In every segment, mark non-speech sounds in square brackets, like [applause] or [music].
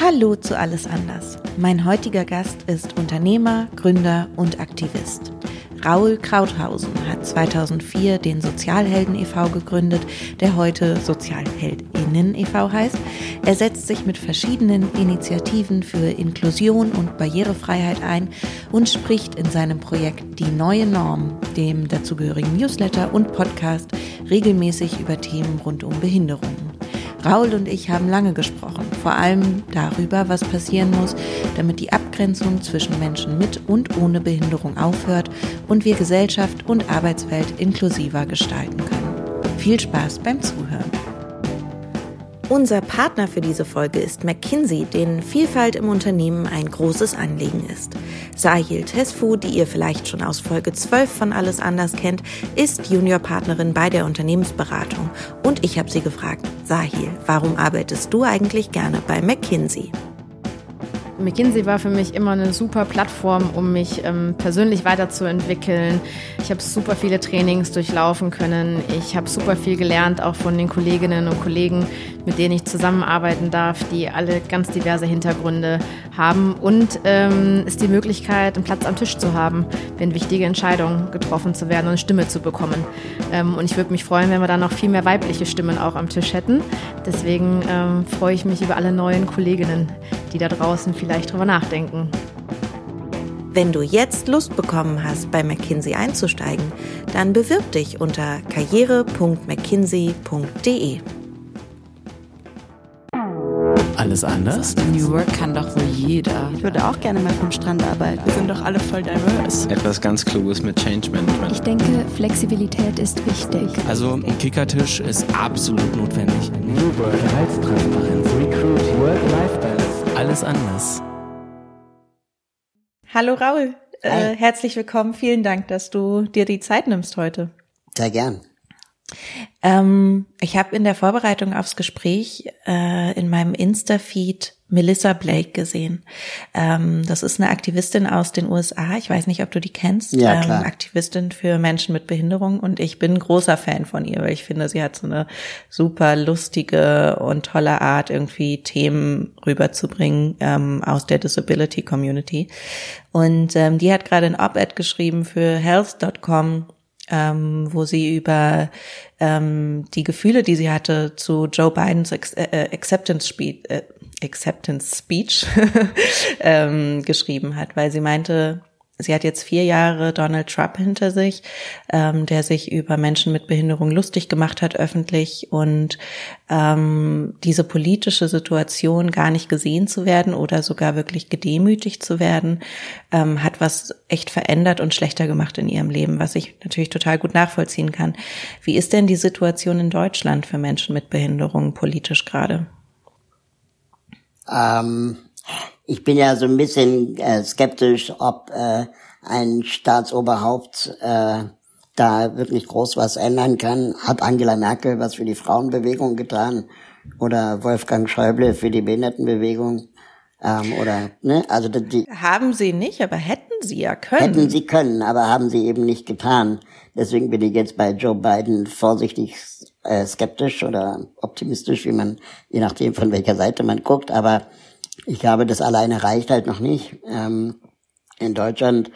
Hallo zu Alles anders. Mein heutiger Gast ist Unternehmer, Gründer und Aktivist. Raul Krauthausen hat 2004 den Sozialhelden e.V. gegründet, der heute Sozialheldinnen e.V. heißt. Er setzt sich mit verschiedenen Initiativen für Inklusion und Barrierefreiheit ein und spricht in seinem Projekt Die neue Norm, dem dazugehörigen Newsletter und Podcast, regelmäßig über Themen rund um Behinderungen. Raul und ich haben lange gesprochen, vor allem darüber, was passieren muss, damit die Abgrenzung zwischen Menschen mit und ohne Behinderung aufhört und wir Gesellschaft und Arbeitswelt inklusiver gestalten können. Viel Spaß beim Zuhören. Unser Partner für diese Folge ist McKinsey, denen Vielfalt im Unternehmen ein großes Anliegen ist. Sahil Tesfu, die ihr vielleicht schon aus Folge 12 von Alles anders kennt, ist Juniorpartnerin bei der Unternehmensberatung. Und ich habe sie gefragt, Sahil, warum arbeitest du eigentlich gerne bei McKinsey? McKinsey war für mich immer eine super Plattform, um mich ähm, persönlich weiterzuentwickeln. Ich habe super viele Trainings durchlaufen können. Ich habe super viel gelernt, auch von den Kolleginnen und Kollegen, mit denen ich zusammenarbeiten darf, die alle ganz diverse Hintergründe haben. Und ähm, ist die Möglichkeit, einen Platz am Tisch zu haben, wenn wichtige Entscheidungen getroffen zu werden und eine Stimme zu bekommen. Ähm, und ich würde mich freuen, wenn wir da noch viel mehr weibliche Stimmen auch am Tisch hätten. Deswegen ähm, freue ich mich über alle neuen Kolleginnen, die da draußen vielleicht drüber nachdenken. Wenn du jetzt Lust bekommen hast, bei McKinsey einzusteigen, dann bewirb dich unter karriere.mckinsey.de. Alles anders? New Work kann doch wohl jeder. Ich würde auch gerne mal vom Strand arbeiten. Wir sind doch alle voll diverse. Etwas ganz Kluges mit Change Management. Ich denke, Flexibilität ist wichtig. Also ein Kickertisch ist absolut notwendig. New Work, Gehaltstransparenz, Recruit, Work-Life-Balance. Alles anders. Hallo Raul, äh, herzlich willkommen. Vielen Dank, dass du dir die Zeit nimmst heute. Sehr gern. Ähm, ich habe in der Vorbereitung aufs Gespräch äh, in meinem Insta-Feed Melissa Blake gesehen. Ähm, das ist eine Aktivistin aus den USA. Ich weiß nicht, ob du die kennst. Ja, klar. Ähm, Aktivistin für Menschen mit Behinderung. Und ich bin ein großer Fan von ihr, weil ich finde, sie hat so eine super lustige und tolle Art, irgendwie Themen rüberzubringen ähm, aus der Disability Community. Und ähm, die hat gerade ein Op-Ed geschrieben für health.com ähm, wo sie über ähm, die Gefühle, die sie hatte zu Joe Bidens Ex äh, Acceptance Speech, äh, Acceptance Speech [laughs] ähm, geschrieben hat, weil sie meinte, Sie hat jetzt vier Jahre Donald Trump hinter sich, ähm, der sich über Menschen mit Behinderung lustig gemacht hat öffentlich und ähm, diese politische Situation gar nicht gesehen zu werden oder sogar wirklich gedemütigt zu werden, ähm, hat was echt verändert und schlechter gemacht in ihrem Leben, was ich natürlich total gut nachvollziehen kann. Wie ist denn die Situation in Deutschland für Menschen mit Behinderung politisch gerade? Ähm, ich bin ja so ein bisschen äh, skeptisch, ob äh, ein Staatsoberhaupt äh, da wirklich groß was ändern kann. Hat Angela Merkel was für die Frauenbewegung getan oder Wolfgang Schäuble für die Behindertenbewegung? Ähm, oder ne, also die haben sie nicht, aber hätten sie ja können. Hätten sie können, aber haben sie eben nicht getan. Deswegen bin ich jetzt bei Joe Biden vorsichtig äh, skeptisch oder optimistisch, wie man je nachdem von welcher Seite man guckt. Aber ich glaube, das alleine reicht halt noch nicht. Ähm, in Deutschland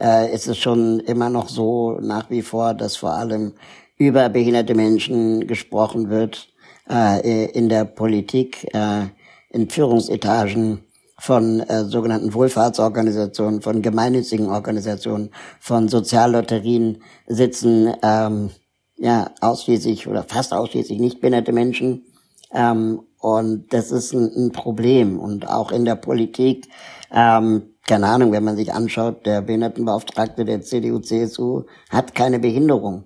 äh, ist es schon immer noch so nach wie vor, dass vor allem über behinderte Menschen gesprochen wird äh, in der Politik, äh, in Führungsetagen von äh, sogenannten Wohlfahrtsorganisationen, von gemeinnützigen Organisationen, von Soziallotterien sitzen ähm, ja ausschließlich oder fast ausschließlich nicht behinderte Menschen. Ähm, und das ist ein, ein Problem. Und auch in der Politik, ähm, keine Ahnung, wenn man sich anschaut, der Behindertenbeauftragte der CDU-CSU hat keine Behinderung.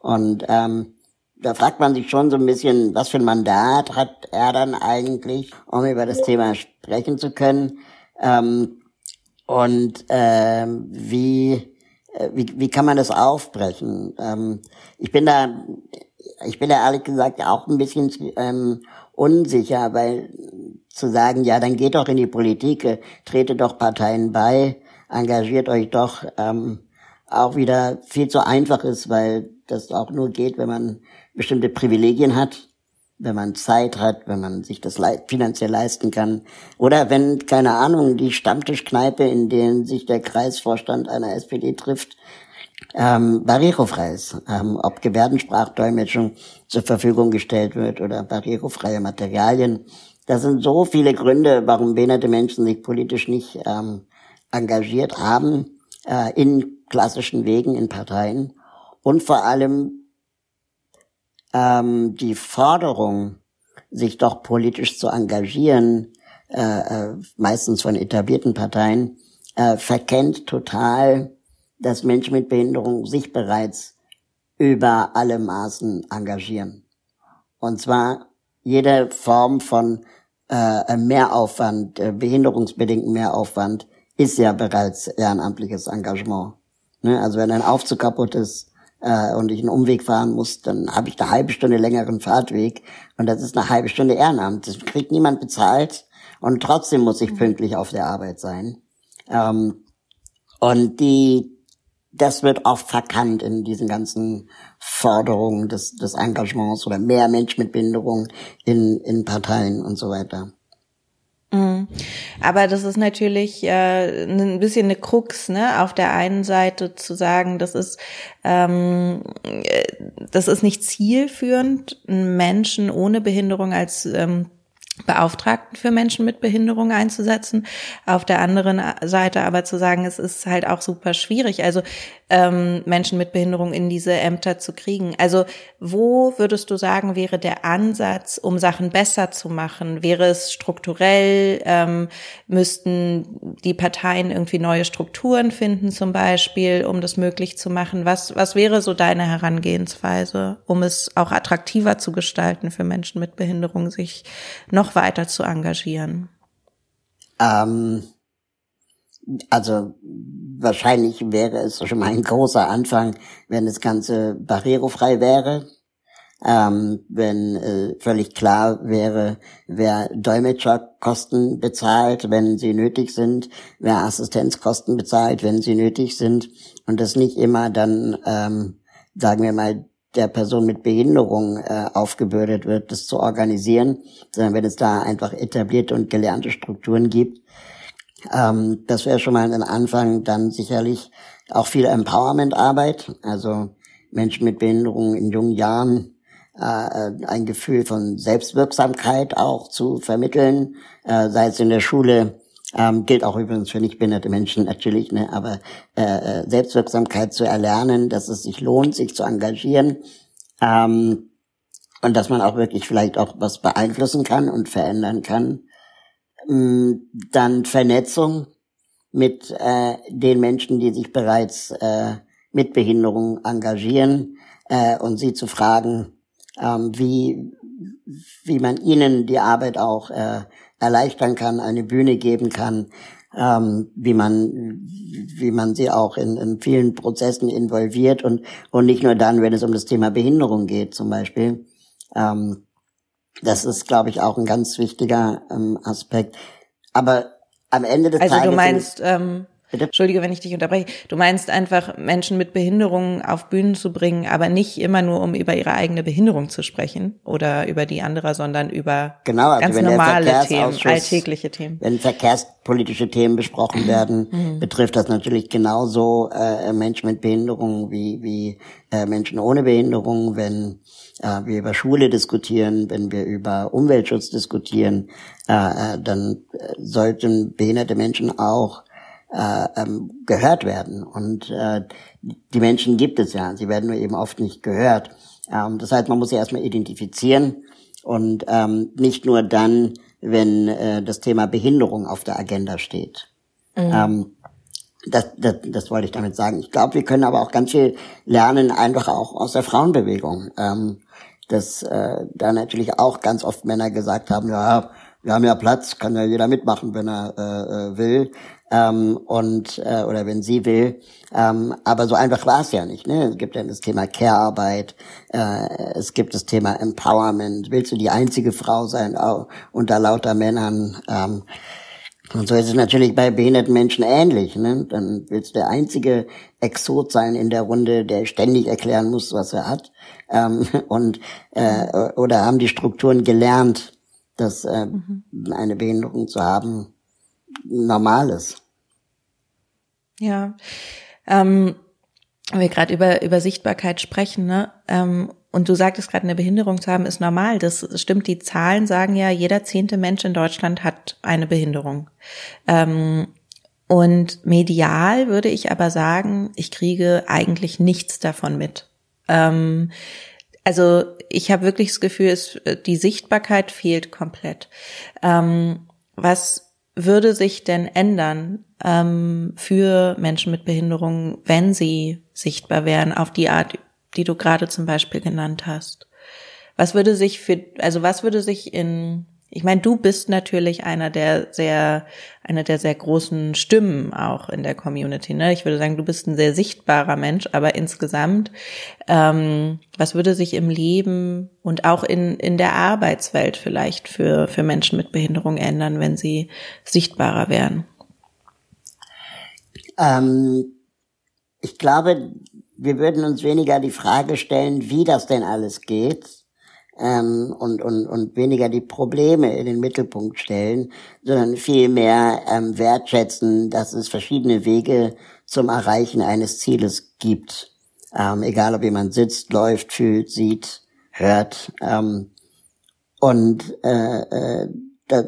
Und ähm, da fragt man sich schon so ein bisschen, was für ein Mandat hat er dann eigentlich, um über das Thema sprechen zu können. Ähm, und ähm, wie, äh, wie, wie kann man das aufbrechen? Ähm, ich bin da, ich bin da ehrlich gesagt auch ein bisschen ähm, unsicher, weil zu sagen, ja, dann geht doch in die Politik, äh, trete doch Parteien bei, engagiert euch doch, ähm, auch wieder viel zu einfach ist, weil das auch nur geht, wenn man bestimmte Privilegien hat, wenn man Zeit hat, wenn man sich das finanziell leisten kann. Oder wenn, keine Ahnung, die Stammtischkneipe, in denen sich der Kreisvorstand einer SPD trifft, ähm, barrierefrei. Ähm, ob Gebärdensprachdolmetschung zur Verfügung gestellt wird oder barrierefreie Materialien. Das sind so viele Gründe, warum behinderte Menschen sich politisch nicht ähm, engagiert haben äh, in klassischen Wegen, in Parteien. Und vor allem ähm, die Forderung, sich doch politisch zu engagieren, äh, äh, meistens von etablierten Parteien, äh, verkennt total, dass Menschen mit Behinderung sich bereits über alle Maßen engagieren. Und zwar jede Form von äh, Mehraufwand, äh, behinderungsbedingten Mehraufwand, ist ja bereits ehrenamtliches Engagement. Ne? Also wenn ein Aufzug kaputt ist, äh, und ich einen Umweg fahren muss, dann habe ich eine halbe Stunde längeren Fahrtweg und das ist eine halbe Stunde Ehrenamt. Das kriegt niemand bezahlt und trotzdem muss ich mhm. pünktlich auf der Arbeit sein. Ähm, und die, das wird oft verkannt in diesen ganzen Forderungen des, des Engagements oder mehr Menschen mit Behinderung in, in Parteien und so weiter. Mhm. Aber das ist natürlich äh, ein bisschen eine Krux, ne? Auf der einen Seite zu sagen, das ist ähm, äh, das ist nicht zielführend, Menschen ohne Behinderung als ähm, Beauftragten für Menschen mit Behinderung einzusetzen. Auf der anderen Seite aber zu sagen, es ist halt auch super schwierig, also ähm, Menschen mit Behinderung in diese Ämter zu kriegen. Also wo würdest du sagen, wäre der Ansatz, um Sachen besser zu machen? Wäre es strukturell? Ähm, müssten die Parteien irgendwie neue Strukturen finden zum Beispiel, um das möglich zu machen? Was, was wäre so deine Herangehensweise, um es auch attraktiver zu gestalten für Menschen mit Behinderung, sich noch weiter zu engagieren? Ähm, also wahrscheinlich wäre es schon mal ein großer Anfang, wenn das Ganze barrierefrei wäre. Ähm, wenn äh, völlig klar wäre, wer Dolmetscherkosten bezahlt, wenn sie nötig sind, wer Assistenzkosten bezahlt, wenn sie nötig sind und das nicht immer dann, ähm, sagen wir mal, der Person mit Behinderung äh, aufgebürdet wird, das zu organisieren, sondern wenn es da einfach etablierte und gelernte Strukturen gibt. Ähm, das wäre schon mal ein Anfang, dann sicherlich auch viel Empowerment-Arbeit, also Menschen mit Behinderung in jungen Jahren äh, ein Gefühl von Selbstwirksamkeit auch zu vermitteln, äh, sei es in der Schule, ähm, gilt auch übrigens für nicht behinderte Menschen natürlich, ne? aber äh, äh, Selbstwirksamkeit zu erlernen, dass es sich lohnt, sich zu engagieren ähm, und dass man auch wirklich vielleicht auch was beeinflussen kann und verändern kann. Ähm, dann Vernetzung mit äh, den Menschen, die sich bereits äh, mit Behinderung engagieren äh, und sie zu fragen, ähm, wie, wie man ihnen die Arbeit auch äh, erleichtern kann, eine Bühne geben kann, ähm, wie man wie man sie auch in, in vielen Prozessen involviert und und nicht nur dann, wenn es um das Thema Behinderung geht, zum Beispiel. Ähm, das ist, glaube ich, auch ein ganz wichtiger ähm, Aspekt. Aber am Ende des also Tages. Also du meinst, ähm, Bitte? Entschuldige, wenn ich dich unterbreche. Du meinst einfach, Menschen mit Behinderungen auf Bühnen zu bringen, aber nicht immer nur, um über ihre eigene Behinderung zu sprechen oder über die anderer, sondern über genau, also ganz normale Themen, alltägliche Themen. Wenn verkehrspolitische Themen besprochen werden, mhm. betrifft das natürlich genauso äh, Menschen mit Behinderungen wie, wie äh, Menschen ohne Behinderung. Wenn äh, wir über Schule diskutieren, wenn wir über Umweltschutz diskutieren, äh, äh dann äh, sollten behinderte Menschen auch ähm, gehört werden. Und äh, die Menschen gibt es ja, sie werden nur eben oft nicht gehört. Ähm, das heißt, man muss sie erstmal identifizieren und ähm, nicht nur dann, wenn äh, das Thema Behinderung auf der Agenda steht. Mhm. Ähm, das, das, das wollte ich damit sagen. Ich glaube, wir können aber auch ganz viel lernen, einfach auch aus der Frauenbewegung. Ähm, dass äh, da natürlich auch ganz oft Männer gesagt haben, ja, wir haben ja Platz, kann ja jeder mitmachen, wenn er äh, äh will ähm, und äh, oder wenn sie will. Ähm, aber so einfach war es ja nicht. Ne? Es gibt ja das Thema Care-Arbeit, äh, es gibt das Thema Empowerment. Willst du die einzige Frau sein oh, unter lauter Männern? Ähm, Und so ist es natürlich bei behinderten Menschen ähnlich. Ne? Dann willst du der einzige Exot sein in der Runde, der ständig erklären muss, was er hat. Ähm, [laughs] und äh, oder haben die Strukturen gelernt, dass äh, mhm. eine Behinderung zu haben normal ist. Ja, ähm, wir gerade über über Sichtbarkeit sprechen, ne? Ähm, und du sagtest gerade, eine Behinderung zu haben ist normal. Das stimmt. Die Zahlen sagen ja, jeder zehnte Mensch in Deutschland hat eine Behinderung. Ähm, und medial würde ich aber sagen, ich kriege eigentlich nichts davon mit. Ähm, also ich habe wirklich das Gefühl, es, die Sichtbarkeit fehlt komplett. Ähm, was würde sich denn ändern ähm, für Menschen mit Behinderungen, wenn sie sichtbar wären auf die Art, die du gerade zum Beispiel genannt hast. Was würde sich für, also was würde sich in, ich meine, du bist natürlich einer der sehr, einer der sehr großen Stimmen auch in der Community. Ne? Ich würde sagen, du bist ein sehr sichtbarer Mensch, aber insgesamt, ähm, was würde sich im Leben und auch in, in der Arbeitswelt vielleicht für, für Menschen mit Behinderung ändern, wenn sie sichtbarer wären? Ähm, ich glaube, wir würden uns weniger die Frage stellen, wie das denn alles geht, ähm, und, und, und weniger die Probleme in den Mittelpunkt stellen, sondern vielmehr ähm, wertschätzen, dass es verschiedene Wege zum Erreichen eines Zieles gibt. Ähm, egal ob jemand sitzt, läuft, fühlt, sieht, hört. Ähm, und äh, äh, da,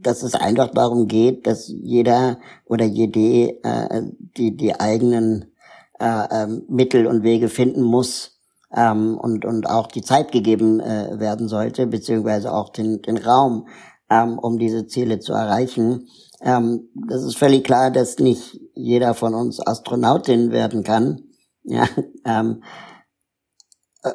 dass es einfach darum geht, dass jeder oder jede äh, die, die eigenen äh, ähm, Mittel und Wege finden muss ähm, und, und auch die Zeit gegeben äh, werden sollte, beziehungsweise auch den, den Raum, ähm, um diese Ziele zu erreichen. Ähm, das ist völlig klar, dass nicht jeder von uns Astronautin werden kann. [laughs] Ja, ähm,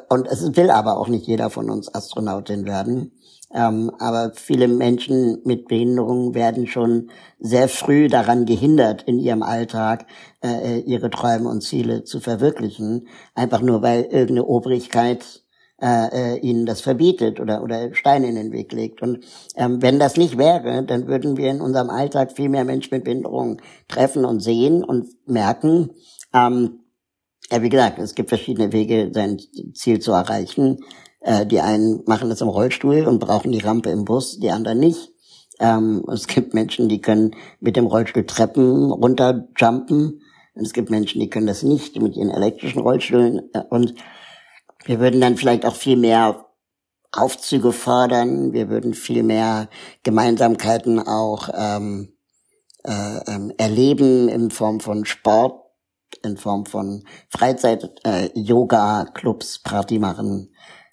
und es will aber auch nicht jeder von uns Astronautin werden. Ähm, aber viele Menschen mit Behinderungen werden schon sehr früh daran gehindert, in ihrem Alltag äh, ihre Träume und Ziele zu verwirklichen, einfach nur weil irgendeine Obrigkeit äh, äh, ihnen das verbietet oder, oder Steine in den Weg legt. Und ähm, wenn das nicht wäre, dann würden wir in unserem Alltag viel mehr Menschen mit Behinderungen treffen und sehen und merken, ähm, ja, wie gesagt, es gibt verschiedene Wege, sein Ziel zu erreichen. Äh, die einen machen das im Rollstuhl und brauchen die Rampe im Bus, die anderen nicht. Ähm, es gibt Menschen, die können mit dem Rollstuhl Treppen runterjumpen. Und es gibt Menschen, die können das nicht mit ihren elektrischen Rollstühlen. Und wir würden dann vielleicht auch viel mehr Aufzüge fördern. Wir würden viel mehr Gemeinsamkeiten auch ähm, äh, ähm, erleben in Form von Sport, in Form von Freizeit, äh, Yoga, Clubs, Party machen,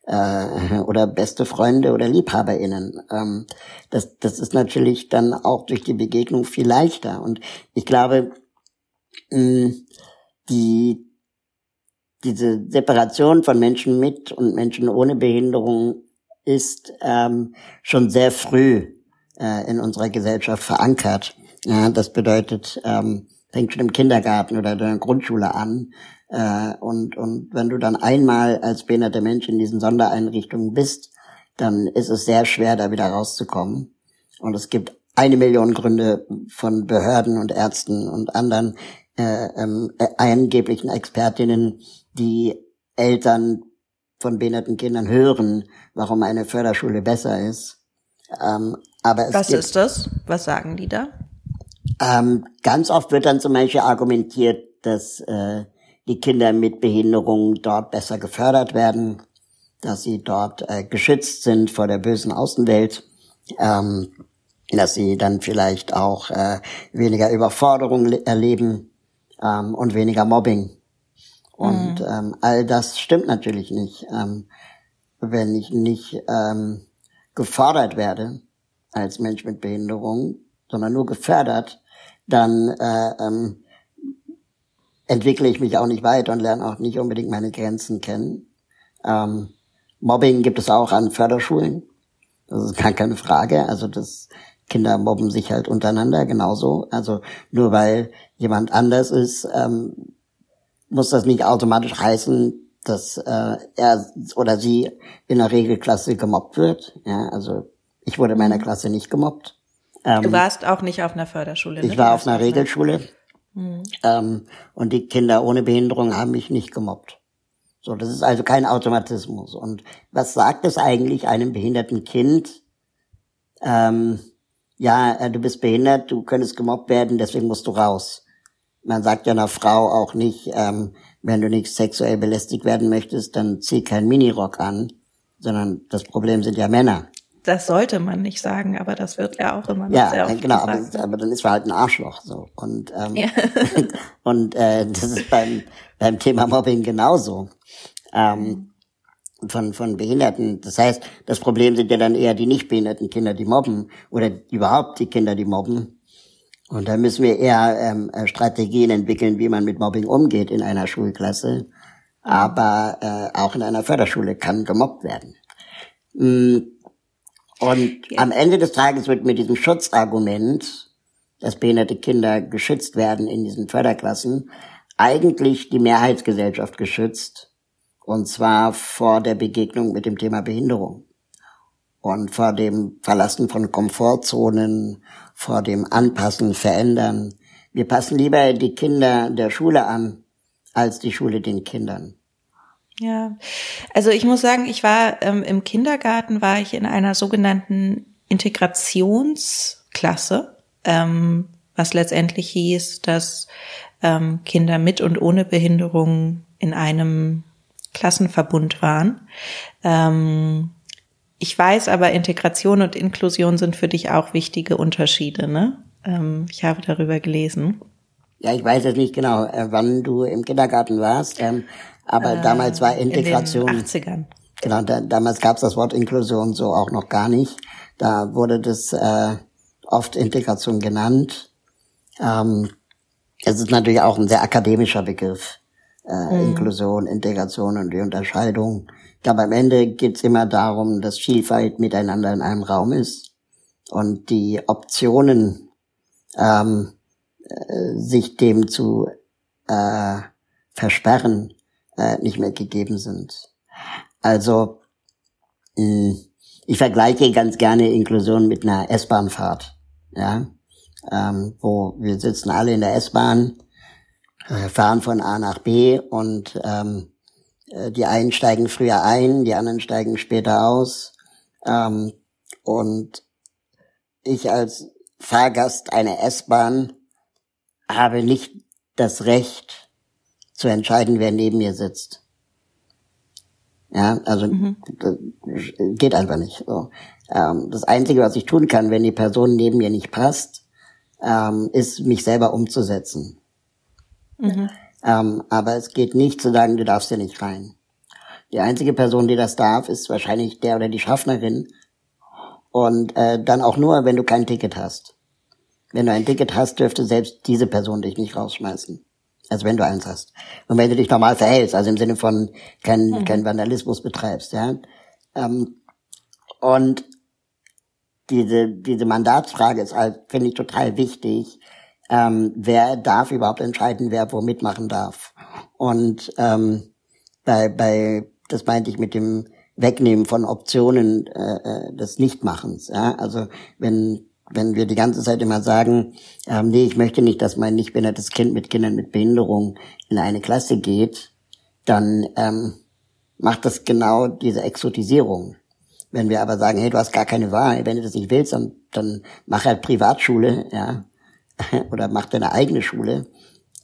äh, oder beste Freunde oder LiebhaberInnen. Ähm, das, das ist natürlich dann auch durch die Begegnung viel leichter. Und ich glaube, die, diese Separation von Menschen mit und Menschen ohne Behinderung ist ähm, schon sehr früh äh, in unserer Gesellschaft verankert. Ja, das bedeutet, ähm, fängt schon im Kindergarten oder in der Grundschule an, äh, und, und wenn du dann einmal als behinderter Mensch in diesen Sondereinrichtungen bist, dann ist es sehr schwer, da wieder rauszukommen. Und es gibt eine Million Gründe von Behörden und Ärzten und anderen äh, ähm, äh, angeblichen Expertinnen, die Eltern von behinderten Kindern hören, warum eine Förderschule besser ist. Ähm, aber es Was gibt, ist das? Was sagen die da? Ähm, ganz oft wird dann zum Beispiel argumentiert, dass äh, die Kinder mit Behinderungen dort besser gefördert werden, dass sie dort äh, geschützt sind vor der bösen Außenwelt, ähm, dass sie dann vielleicht auch äh, weniger Überforderung erleben ähm, und weniger Mobbing. Und mhm. ähm, all das stimmt natürlich nicht. Ähm, wenn ich nicht ähm, gefordert werde als Mensch mit Behinderung, sondern nur gefördert, dann äh, ähm, entwickle ich mich auch nicht weiter und lerne auch nicht unbedingt meine Grenzen kennen. Ähm, Mobbing gibt es auch an Förderschulen. Das ist gar keine Frage. Also das Kinder mobben sich halt untereinander genauso. Also nur weil jemand anders ist, ähm, muss das nicht automatisch heißen, dass äh, er oder sie in der Regelklasse gemobbt wird. Ja, also ich wurde in meiner Klasse nicht gemobbt. Ähm, du warst auch nicht auf einer Förderschule. Ne? Ich war auf einer Regelschule. Mhm. Ähm, und die Kinder ohne Behinderung haben mich nicht gemobbt. So, das ist also kein Automatismus. Und was sagt es eigentlich einem behinderten Kind? Ähm, ja, äh, du bist behindert, du könntest gemobbt werden, deswegen musst du raus. Man sagt ja einer Frau auch nicht, ähm, wenn du nicht sexuell belästigt werden möchtest, dann zieh keinen Minirock an, sondern das Problem sind ja Männer. Das sollte man nicht sagen, aber das wird ja auch immer noch ja, sehr oft genau, gesagt. Aber, aber dann ist man halt ein Arschloch so und ähm, ja. [laughs] und äh, das ist beim beim Thema Mobbing genauso. Ähm, von, von Behinderten. Das heißt, das Problem sind ja dann eher die nicht behinderten Kinder, die mobben oder überhaupt die Kinder, die mobben. Und da müssen wir eher ähm, äh, Strategien entwickeln, wie man mit Mobbing umgeht in einer Schulklasse. Aber äh, auch in einer Förderschule kann gemobbt werden. Mm, und am Ende des Tages wird mit diesem Schutzargument, dass behinderte Kinder geschützt werden in diesen Förderklassen, eigentlich die Mehrheitsgesellschaft geschützt und zwar vor der Begegnung mit dem Thema Behinderung und vor dem Verlassen von Komfortzonen, vor dem Anpassen, Verändern. Wir passen lieber die Kinder der Schule an, als die Schule den Kindern. Ja, also ich muss sagen, ich war ähm, im Kindergarten, war ich in einer sogenannten Integrationsklasse, ähm, was letztendlich hieß, dass ähm, Kinder mit und ohne Behinderung in einem Klassenverbund waren. Ähm, ich weiß aber, Integration und Inklusion sind für dich auch wichtige Unterschiede, ne? Ähm, ich habe darüber gelesen. Ja, ich weiß jetzt nicht genau, äh, wann du im Kindergarten warst, ähm, aber äh, damals war Integration. In den 80ern. Genau, da, damals gab es das Wort Inklusion so auch noch gar nicht. Da wurde das äh, oft Integration genannt. Ähm, es ist natürlich auch ein sehr akademischer Begriff äh, mhm. Inklusion, Integration und die Unterscheidung. Ich glaube, am Ende geht's immer darum, dass Vielfalt miteinander in einem Raum ist und die Optionen, ähm, äh, sich dem zu äh, versperren, äh, nicht mehr gegeben sind. Also mh, hm, ich vergleiche ganz gerne Inklusion mit einer S-Bahn-Fahrt, ja, ähm, wo wir sitzen alle in der S-Bahn fahren von A nach B und ähm, äh, die einen steigen früher ein, die anderen steigen später aus. Ähm, und ich als Fahrgast einer S-Bahn habe nicht das Recht zu entscheiden, wer neben mir sitzt. Ja, also mhm. geht einfach nicht. So. Ähm, das Einzige, was ich tun kann, wenn die Person neben mir nicht passt, ähm, ist mich selber umzusetzen. Mhm. Ähm, aber es geht nicht zu sagen, du darfst ja nicht rein. Die einzige Person, die das darf, ist wahrscheinlich der oder die Schaffnerin. Und äh, dann auch nur, wenn du kein Ticket hast. Wenn du ein Ticket hast, dürfte selbst diese Person dich nicht rausschmeißen. Also wenn du eins hast. Und wenn du dich normal verhältst, also im Sinne von kein, mhm. kein Vandalismus betreibst, ja. Ähm, und diese, diese Mandatsfrage ist halt, finde ich, total wichtig, ähm, wer darf überhaupt entscheiden, wer wo mitmachen darf. Und ähm, bei, bei, das meinte ich mit dem Wegnehmen von Optionen äh, äh, des Nichtmachens. Ja? Also wenn wenn wir die ganze Zeit immer sagen, ähm, nee, ich möchte nicht, dass mein nicht behindertes Kind mit Kindern mit Behinderung in eine Klasse geht, dann ähm, macht das genau diese Exotisierung. Wenn wir aber sagen, hey, du hast gar keine Wahl, wenn du das nicht willst, dann, dann mach halt Privatschule, ja, [laughs] oder macht deine eigene Schule,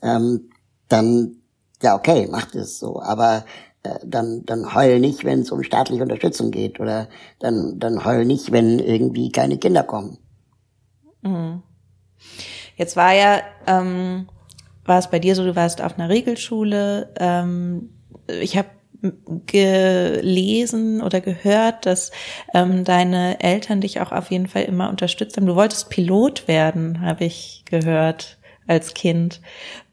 ähm, dann ja okay, macht es so. Aber äh, dann dann heul nicht, wenn es um staatliche Unterstützung geht oder dann dann heul nicht, wenn irgendwie keine Kinder kommen. Mhm. Jetzt war ja ähm, war es bei dir so, du warst auf einer Regelschule. Ähm, ich habe gelesen oder gehört, dass ähm, deine Eltern dich auch auf jeden Fall immer unterstützt haben. Du wolltest Pilot werden, habe ich gehört als Kind.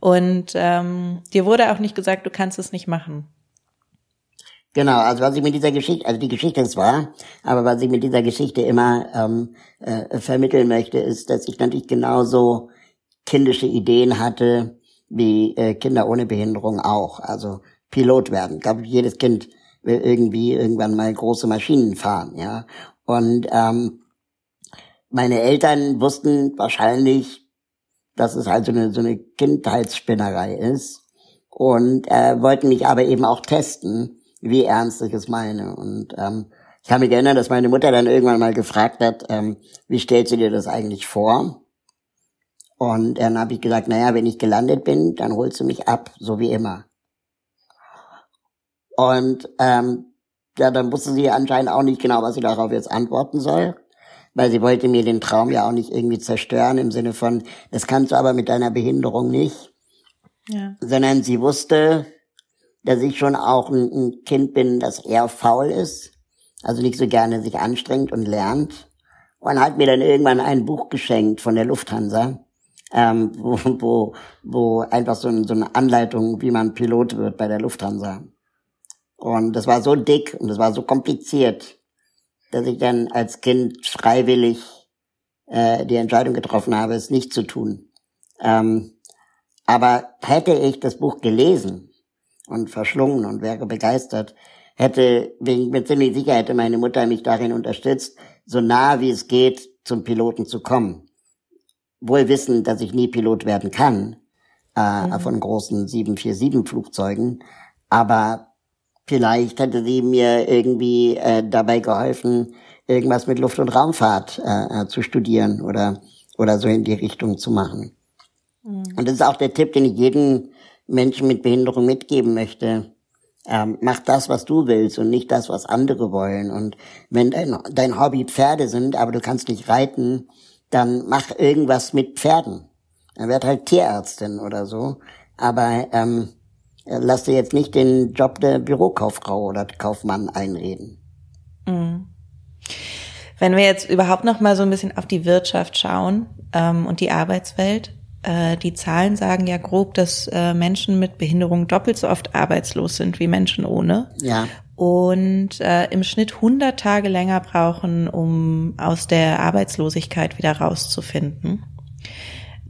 Und ähm, dir wurde auch nicht gesagt, du kannst es nicht machen. Genau, also was ich mit dieser Geschichte, also die Geschichte ist wahr, aber was ich mit dieser Geschichte immer ähm, äh, vermitteln möchte, ist, dass ich natürlich genauso kindische Ideen hatte wie äh, Kinder ohne Behinderung auch. Also Pilot werden. Ich glaube, jedes Kind will irgendwie irgendwann mal große Maschinen fahren, ja. Und ähm, meine Eltern wussten wahrscheinlich, dass es halt so eine, so eine Kindheitsspinnerei ist und äh, wollten mich aber eben auch testen, wie ernst ich es meine. Und ähm, ich kann mich erinnern, dass meine Mutter dann irgendwann mal gefragt hat, ähm, wie stellst du dir das eigentlich vor? Und dann habe ich gesagt, naja, wenn ich gelandet bin, dann holst du mich ab, so wie immer. Und ähm, ja, dann wusste sie anscheinend auch nicht genau, was sie darauf jetzt antworten soll, weil sie wollte mir den Traum ja auch nicht irgendwie zerstören im Sinne von, das kannst du aber mit deiner Behinderung nicht, ja. sondern sie wusste, dass ich schon auch ein, ein Kind bin, das eher faul ist, also nicht so gerne sich anstrengt und lernt und hat mir dann irgendwann ein Buch geschenkt von der Lufthansa, ähm, wo, wo, wo einfach so, ein, so eine Anleitung, wie man Pilot wird bei der Lufthansa. Und das war so dick und das war so kompliziert, dass ich dann als Kind freiwillig äh, die Entscheidung getroffen habe, es nicht zu tun. Ähm, aber hätte ich das Buch gelesen und verschlungen und wäre begeistert, hätte, bin mir ziemlich sicher, hätte meine Mutter mich darin unterstützt, so nah wie es geht zum Piloten zu kommen. Wohl wissend, dass ich nie Pilot werden kann äh, mhm. von großen 747 Flugzeugen, aber Vielleicht hätte sie mir irgendwie äh, dabei geholfen, irgendwas mit Luft- und Raumfahrt äh, äh, zu studieren oder, oder so in die Richtung zu machen. Mhm. Und das ist auch der Tipp, den ich jedem Menschen mit Behinderung mitgeben möchte. Ähm, mach das, was du willst und nicht das, was andere wollen. Und wenn dein, dein Hobby Pferde sind, aber du kannst nicht reiten, dann mach irgendwas mit Pferden. Dann werd halt Tierärztin oder so. Aber ähm, lass dir jetzt nicht den Job der Bürokauffrau oder Kaufmann einreden. Mhm. Wenn wir jetzt überhaupt noch mal so ein bisschen auf die Wirtschaft schauen ähm, und die Arbeitswelt, äh, die Zahlen sagen ja grob, dass äh, Menschen mit Behinderung doppelt so oft arbeitslos sind wie Menschen ohne. Ja. Und äh, im Schnitt 100 Tage länger brauchen, um aus der Arbeitslosigkeit wieder rauszufinden.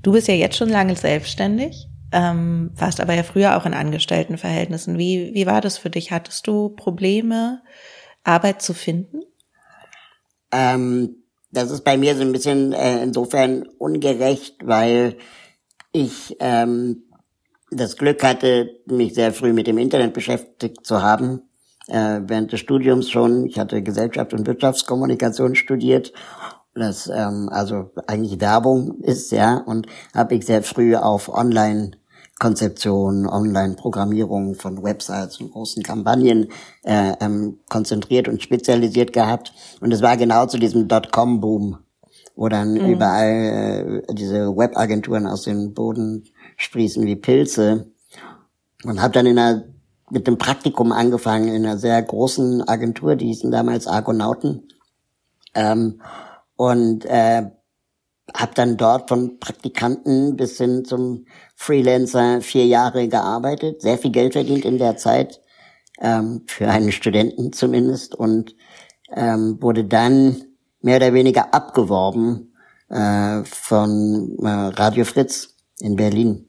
Du bist ja jetzt schon lange selbstständig ähm, warst aber ja früher auch in Angestelltenverhältnissen. Wie, wie war das für dich? Hattest du Probleme, Arbeit zu finden? Ähm, das ist bei mir so ein bisschen äh, insofern ungerecht, weil ich ähm, das Glück hatte, mich sehr früh mit dem Internet beschäftigt zu haben. Äh, während des Studiums schon. Ich hatte Gesellschaft und Wirtschaftskommunikation studiert das ähm, also eigentlich Werbung ist, ja, und habe ich sehr früh auf Online Konzeption, Online-Programmierung von Websites und großen Kampagnen äh, ähm, konzentriert und spezialisiert gehabt. Und es war genau zu diesem Dotcom-Boom, wo dann mhm. überall äh, diese Webagenturen aus dem Boden sprießen wie Pilze. Und habe dann in einer, mit dem Praktikum angefangen in einer sehr großen Agentur, die hießen damals Argonauten. Ähm, und äh, habe dann dort von Praktikanten bis hin zum Freelancer vier Jahre gearbeitet, sehr viel Geld verdient in der Zeit, ähm, für einen Studenten zumindest, und ähm, wurde dann mehr oder weniger abgeworben äh, von äh, Radio Fritz in Berlin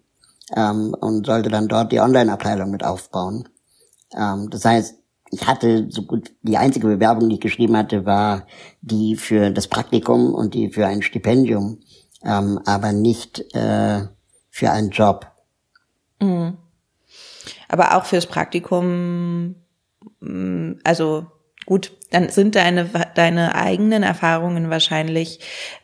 ähm, und sollte dann dort die Online-Abteilung mit aufbauen. Ähm, das heißt, ich hatte so gut, die einzige Bewerbung, die ich geschrieben hatte, war die für das Praktikum und die für ein Stipendium, ähm, aber nicht äh, für einen Job. Mhm. Aber auch fürs Praktikum, mm, also gut, dann sind deine, deine eigenen Erfahrungen wahrscheinlich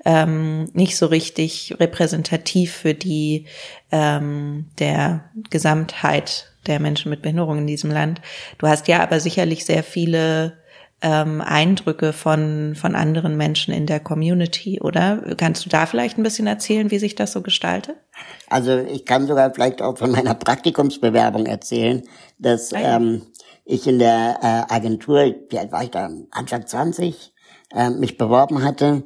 ähm, nicht so richtig repräsentativ für die ähm, der Gesamtheit der Menschen mit Behinderung in diesem Land. Du hast ja aber sicherlich sehr viele ähm, Eindrücke von, von anderen Menschen in der Community, oder? Kannst du da vielleicht ein bisschen erzählen, wie sich das so gestaltet? Also ich kann sogar vielleicht auch von meiner Praktikumsbewerbung erzählen, dass ah ähm, ich in der äh, Agentur, wie alt war ich da, Anfang 20, äh, mich beworben hatte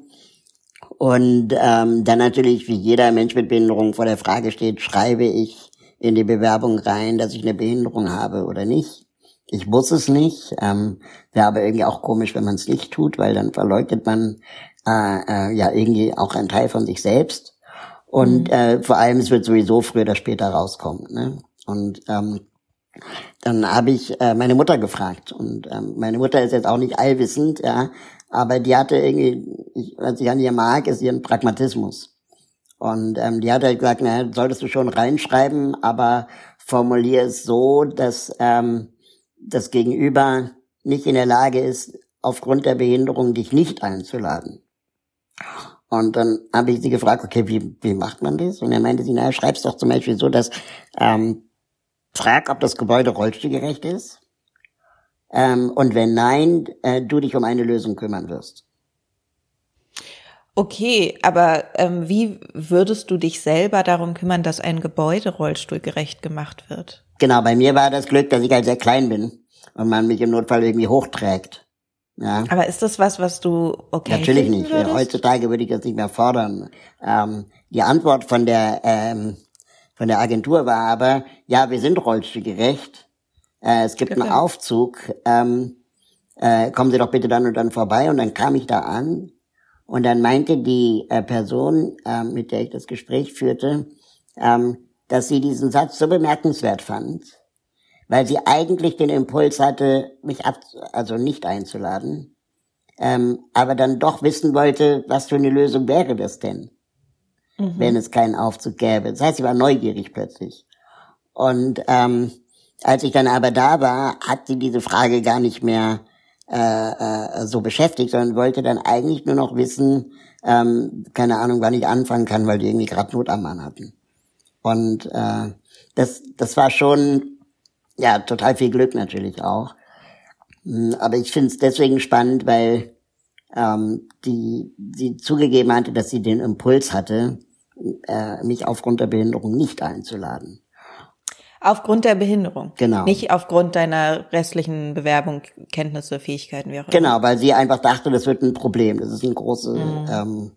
und ähm, dann natürlich wie jeder Mensch mit Behinderung vor der Frage steht, schreibe ich in die Bewerbung rein, dass ich eine Behinderung habe oder nicht. Ich muss es nicht. Ähm, Wäre aber irgendwie auch komisch, wenn man es nicht tut, weil dann verleugnet man äh, äh, ja irgendwie auch einen Teil von sich selbst. Und mhm. äh, vor allem, es wird sowieso früher oder später rauskommen. Ne? Und ähm, dann habe ich äh, meine Mutter gefragt. Und ähm, meine Mutter ist jetzt auch nicht allwissend, ja, Aber die hatte irgendwie, ich, was ich an ihr mag, ist ihren Pragmatismus. Und ähm, die hat halt gesagt, na, solltest du schon reinschreiben, aber formulier es so, dass ähm, das Gegenüber nicht in der Lage ist, aufgrund der Behinderung dich nicht einzuladen. Und dann habe ich sie gefragt, okay, wie, wie macht man das? Und er meinte sie, naja, schreib's doch zum Beispiel so, dass ähm, frag, ob das Gebäude rollstuhlgerecht ist. Ähm, und wenn nein, äh, du dich um eine Lösung kümmern wirst. Okay, aber ähm, wie würdest du dich selber darum kümmern, dass ein Gebäude rollstuhlgerecht gemacht wird? Genau, bei mir war das Glück, dass ich halt sehr klein bin und man mich im Notfall irgendwie hochträgt. Ja. Aber ist das was, was du okay Natürlich nicht. Würdest? Heutzutage würde ich das nicht mehr fordern. Ähm, die Antwort von der ähm, von der Agentur war aber, ja, wir sind rollstuhlgerecht. Äh, es gibt okay. einen Aufzug. Ähm, äh, kommen Sie doch bitte dann und dann vorbei. Und dann kam ich da an und dann meinte die äh, Person, äh, mit der ich das Gespräch führte, ähm, dass sie diesen Satz so bemerkenswert fand, weil sie eigentlich den Impuls hatte, mich ab, also nicht einzuladen, ähm, aber dann doch wissen wollte, was für eine Lösung wäre das denn, mhm. wenn es keinen Aufzug gäbe. Das heißt, sie war neugierig plötzlich. Und ähm, als ich dann aber da war, hat sie diese Frage gar nicht mehr äh, äh, so beschäftigt, sondern wollte dann eigentlich nur noch wissen, ähm, keine Ahnung, wann ich anfangen kann, weil die irgendwie gerade Not am Mann hatten. Und äh, das, das war schon ja, total viel Glück natürlich auch. Hm, aber ich finde es deswegen spannend, weil ähm, die sie zugegeben hatte, dass sie den Impuls hatte, äh, mich aufgrund der Behinderung nicht einzuladen. Aufgrund der Behinderung. Genau. Nicht aufgrund deiner restlichen Bewerbung, Kenntnisse, Fähigkeiten, wie auch immer. Genau, weil sie einfach dachte, das wird ein Problem. Das ist eine große mhm. ähm,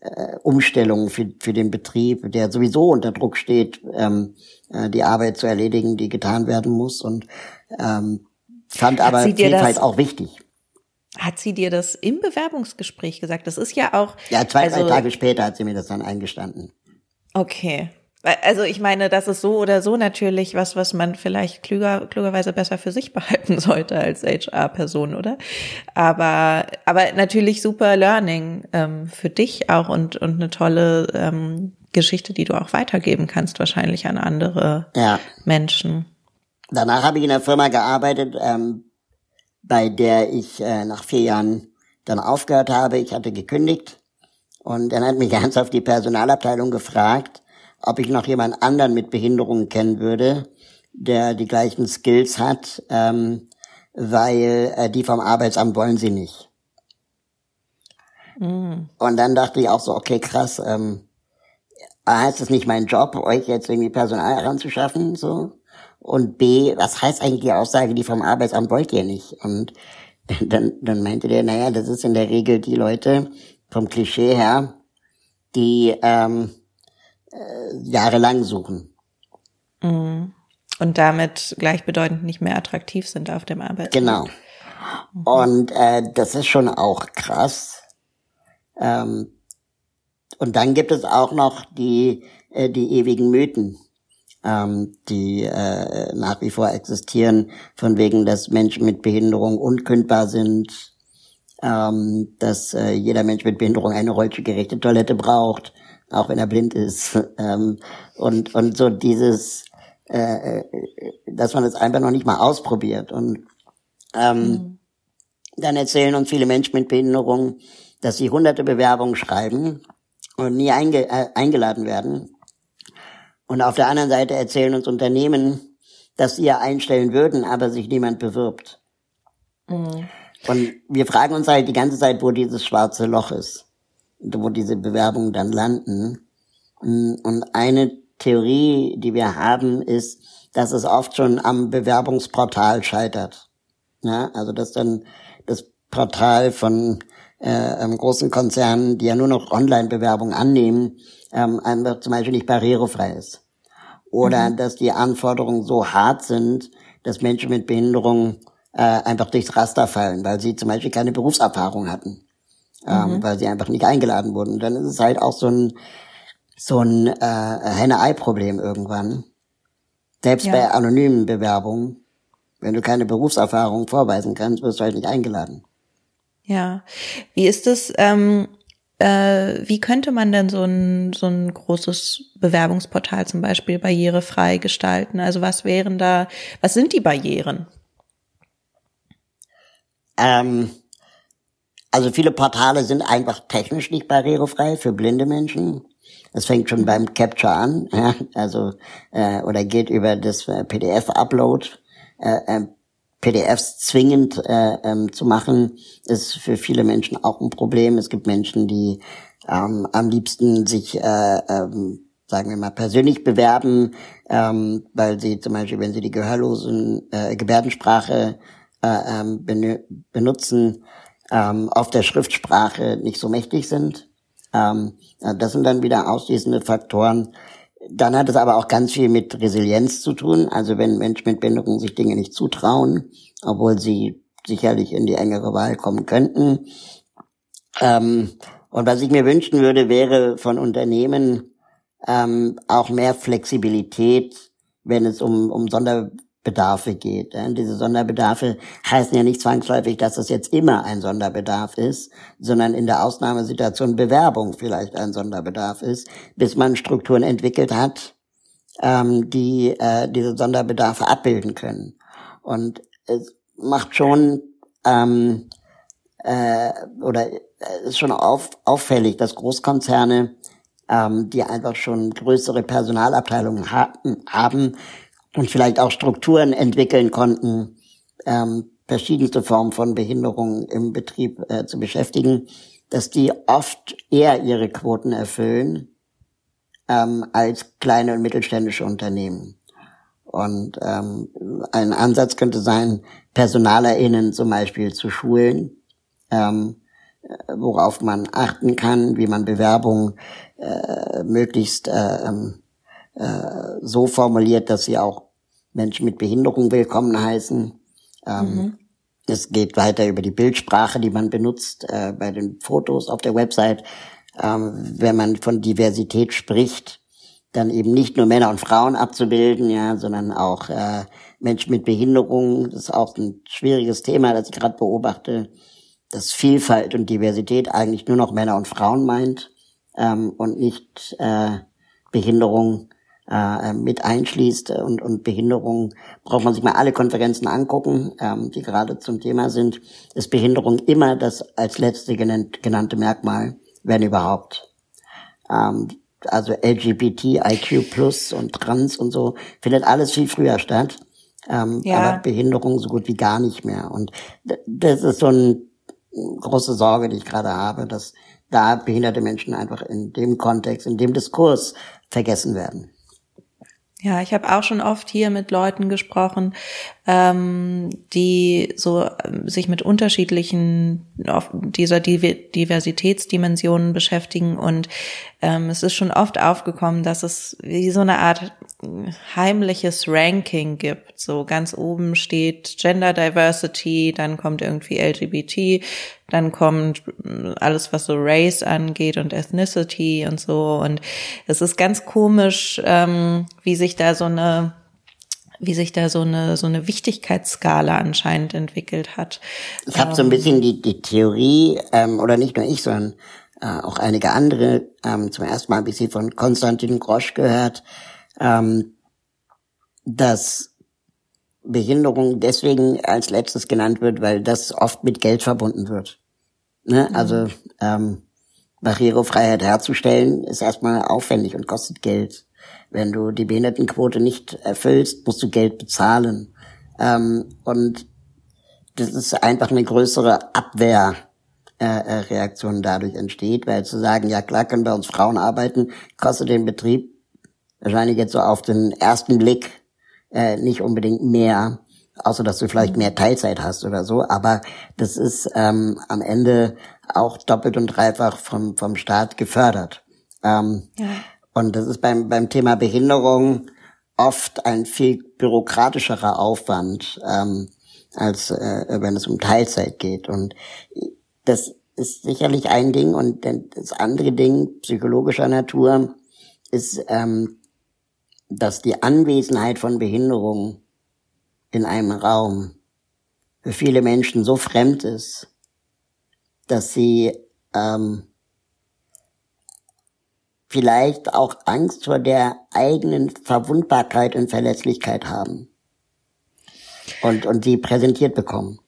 äh, Umstellung für, für den Betrieb, der sowieso unter Druck steht, ähm, äh, die Arbeit zu erledigen, die getan werden muss und ähm, fand aber Vielfalt auch wichtig. Hat sie dir das im Bewerbungsgespräch gesagt? Das ist ja auch. Ja, zwei, also, drei Tage später hat sie mir das dann eingestanden. Okay. Also ich meine, das ist so oder so natürlich was, was man vielleicht klüger, klugerweise besser für sich [laughs] behalten sollte als HR-Person, oder? Aber, aber natürlich super Learning ähm, für dich auch und, und eine tolle ähm, Geschichte, die du auch weitergeben kannst, wahrscheinlich an andere ja. Menschen. Danach habe ich in einer Firma gearbeitet, ähm, bei der ich äh, nach vier Jahren dann aufgehört habe. Ich hatte gekündigt und dann hat mich [laughs] ernsthaft die Personalabteilung gefragt, ob ich noch jemand anderen mit Behinderungen kennen würde, der die gleichen Skills hat, ähm, weil äh, die vom Arbeitsamt wollen sie nicht. Mm. Und dann dachte ich auch so, okay, krass, ähm, A, ist es nicht mein Job, euch jetzt irgendwie Personal heranzuschaffen, so. Und B, was heißt eigentlich die Aussage, die vom Arbeitsamt wollt ihr nicht? Und [laughs] dann, dann meinte der, naja, das ist in der Regel die Leute vom Klischee her, die ähm, äh, jahrelang suchen. Mhm. Und damit gleichbedeutend nicht mehr attraktiv sind auf dem Arbeitsmarkt. Genau. Und äh, das ist schon auch krass. Ähm, und dann gibt es auch noch die, äh, die ewigen Mythen, ähm, die äh, nach wie vor existieren, von wegen, dass Menschen mit Behinderung unkündbar sind, ähm, dass äh, jeder Mensch mit Behinderung eine rollstuhlgerechte Toilette braucht, auch wenn er blind ist. [laughs] Ähm, und, und so dieses, äh, äh, dass man es einfach noch nicht mal ausprobiert. Und ähm, mhm. dann erzählen uns viele Menschen mit Behinderung, dass sie hunderte Bewerbungen schreiben und nie einge äh, eingeladen werden. Und auf der anderen Seite erzählen uns Unternehmen, dass sie ja einstellen würden, aber sich niemand bewirbt. Mhm. Und wir fragen uns halt die ganze Zeit, wo dieses schwarze Loch ist wo diese Bewerbungen dann landen. Und eine Theorie, die wir haben, ist, dass es oft schon am Bewerbungsportal scheitert. Ja, also dass dann das Portal von äh, großen Konzernen, die ja nur noch Online-Bewerbungen annehmen, ähm, einfach zum Beispiel nicht barrierefrei ist. Oder mhm. dass die Anforderungen so hart sind, dass Menschen mit Behinderung äh, einfach durchs Raster fallen, weil sie zum Beispiel keine Berufserfahrung hatten ähm, mhm. weil sie einfach nicht eingeladen wurden. Und dann ist es halt auch so ein so ein äh, Henne-Ei-Problem irgendwann. Selbst ja. bei anonymen Bewerbungen, wenn du keine Berufserfahrung vorweisen kannst, wirst du halt nicht eingeladen. Ja. Wie ist es, ähm, äh, wie könnte man denn so ein, so ein großes Bewerbungsportal zum Beispiel barrierefrei gestalten? Also was wären da, was sind die Barrieren? Ähm, also viele Portale sind einfach technisch nicht barrierefrei für blinde Menschen. Das fängt schon beim Capture an, ja, also äh, oder geht über das PDF-Upload. Äh, äh, PDFs zwingend äh, ähm, zu machen, ist für viele Menschen auch ein Problem. Es gibt Menschen, die ähm, am liebsten sich, äh, ähm, sagen wir mal, persönlich bewerben, ähm, weil sie zum Beispiel, wenn sie die gehörlosen äh, Gebärdensprache äh, ähm, benutzen, ähm, auf der Schriftsprache nicht so mächtig sind. Ähm, das sind dann wieder ausschließende Faktoren. Dann hat es aber auch ganz viel mit Resilienz zu tun. Also wenn Menschen mit Behinderung sich Dinge nicht zutrauen, obwohl sie sicherlich in die engere Wahl kommen könnten. Ähm, und was ich mir wünschen würde, wäre von Unternehmen ähm, auch mehr Flexibilität, wenn es um, um Sonder Bedarfe geht. Diese Sonderbedarfe heißen ja nicht zwangsläufig, dass das jetzt immer ein Sonderbedarf ist, sondern in der Ausnahmesituation Bewerbung vielleicht ein Sonderbedarf ist, bis man Strukturen entwickelt hat, ähm, die äh, diese Sonderbedarfe abbilden können. Und es macht schon ähm, äh, oder ist schon auf, auffällig, dass Großkonzerne, ähm, die einfach schon größere Personalabteilungen haben, haben und vielleicht auch Strukturen entwickeln konnten, ähm, verschiedenste Formen von Behinderungen im Betrieb äh, zu beschäftigen, dass die oft eher ihre Quoten erfüllen ähm, als kleine und mittelständische Unternehmen. Und ähm, ein Ansatz könnte sein, PersonalerInnen zum Beispiel zu schulen, ähm, worauf man achten kann, wie man Bewerbungen äh, möglichst äh, ähm, äh, so formuliert, dass sie auch Menschen mit Behinderung willkommen heißen. Ähm, mhm. Es geht weiter über die Bildsprache, die man benutzt äh, bei den Fotos auf der Website. Ähm, wenn man von Diversität spricht, dann eben nicht nur Männer und Frauen abzubilden, ja, sondern auch äh, Menschen mit Behinderung. Das ist auch ein schwieriges Thema, das ich gerade beobachte, dass Vielfalt und Diversität eigentlich nur noch Männer und Frauen meint ähm, und nicht äh, Behinderung äh, mit einschließt und, und Behinderung, braucht man sich mal alle Konferenzen angucken, ähm, die gerade zum Thema sind, ist Behinderung immer das als letzte genannte Merkmal, wenn überhaupt. Ähm, also LGBT, IQ plus und Trans und so, findet alles viel früher statt. Ähm, ja. Aber Behinderung so gut wie gar nicht mehr. Und das ist so eine große Sorge, die ich gerade habe, dass da behinderte Menschen einfach in dem Kontext, in dem Diskurs vergessen werden. Ja, ich habe auch schon oft hier mit Leuten gesprochen, ähm, die so ähm, sich mit unterschiedlichen dieser Diversitätsdimensionen beschäftigen. Und ähm, es ist schon oft aufgekommen, dass es wie so eine Art heimliches Ranking gibt. So ganz oben steht Gender Diversity, dann kommt irgendwie LGBT, dann kommt äh, alles, was so Race angeht und Ethnicity und so. Und es ist ganz komisch, ähm, wie sich da so eine wie sich da so eine so eine Wichtigkeitsskala anscheinend entwickelt hat. Ich habe so ein bisschen die die Theorie ähm, oder nicht nur ich, sondern äh, auch einige andere ähm, zum ersten Mal ein bisschen von Konstantin Grosch gehört, ähm, dass Behinderung deswegen als letztes genannt wird, weil das oft mit Geld verbunden wird. Ne? Mhm. Also ähm, Barrierefreiheit herzustellen ist erstmal aufwendig und kostet Geld. Wenn du die Behindertenquote nicht erfüllst, musst du Geld bezahlen. Ähm, und das ist einfach eine größere Abwehr äh, äh, Reaktion dadurch entsteht, weil zu sagen, ja klar können bei uns Frauen arbeiten, kostet den Betrieb wahrscheinlich jetzt so auf den ersten Blick äh, nicht unbedingt mehr, außer dass du vielleicht mehr Teilzeit hast oder so, aber das ist ähm, am Ende auch doppelt und dreifach vom, vom Staat gefördert. Ähm, ja. Und das ist beim, beim Thema Behinderung oft ein viel bürokratischerer Aufwand, ähm, als äh, wenn es um Teilzeit geht. Und das ist sicherlich ein Ding und das andere Ding psychologischer Natur ist, ähm, dass die Anwesenheit von Behinderung in einem Raum für viele Menschen so fremd ist, dass sie ähm, vielleicht auch Angst vor der eigenen Verwundbarkeit und Verletzlichkeit haben und, und sie präsentiert bekommen.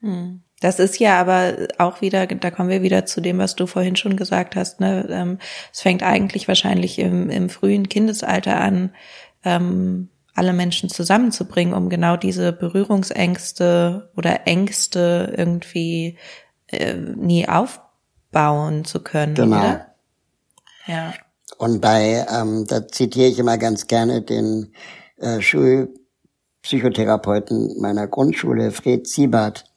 Hm. Das ist ja aber auch wieder, da kommen wir wieder zu dem, was du vorhin schon gesagt hast. Ne? Ähm, es fängt eigentlich wahrscheinlich im, im frühen Kindesalter an, ähm, alle Menschen zusammenzubringen, um genau diese Berührungsängste oder Ängste irgendwie äh, nie aufbauen zu können. Genau. Oder? Ja. Und bei, ähm, da zitiere ich immer ganz gerne den äh, Schulpsychotherapeuten meiner Grundschule, Fred Siebert,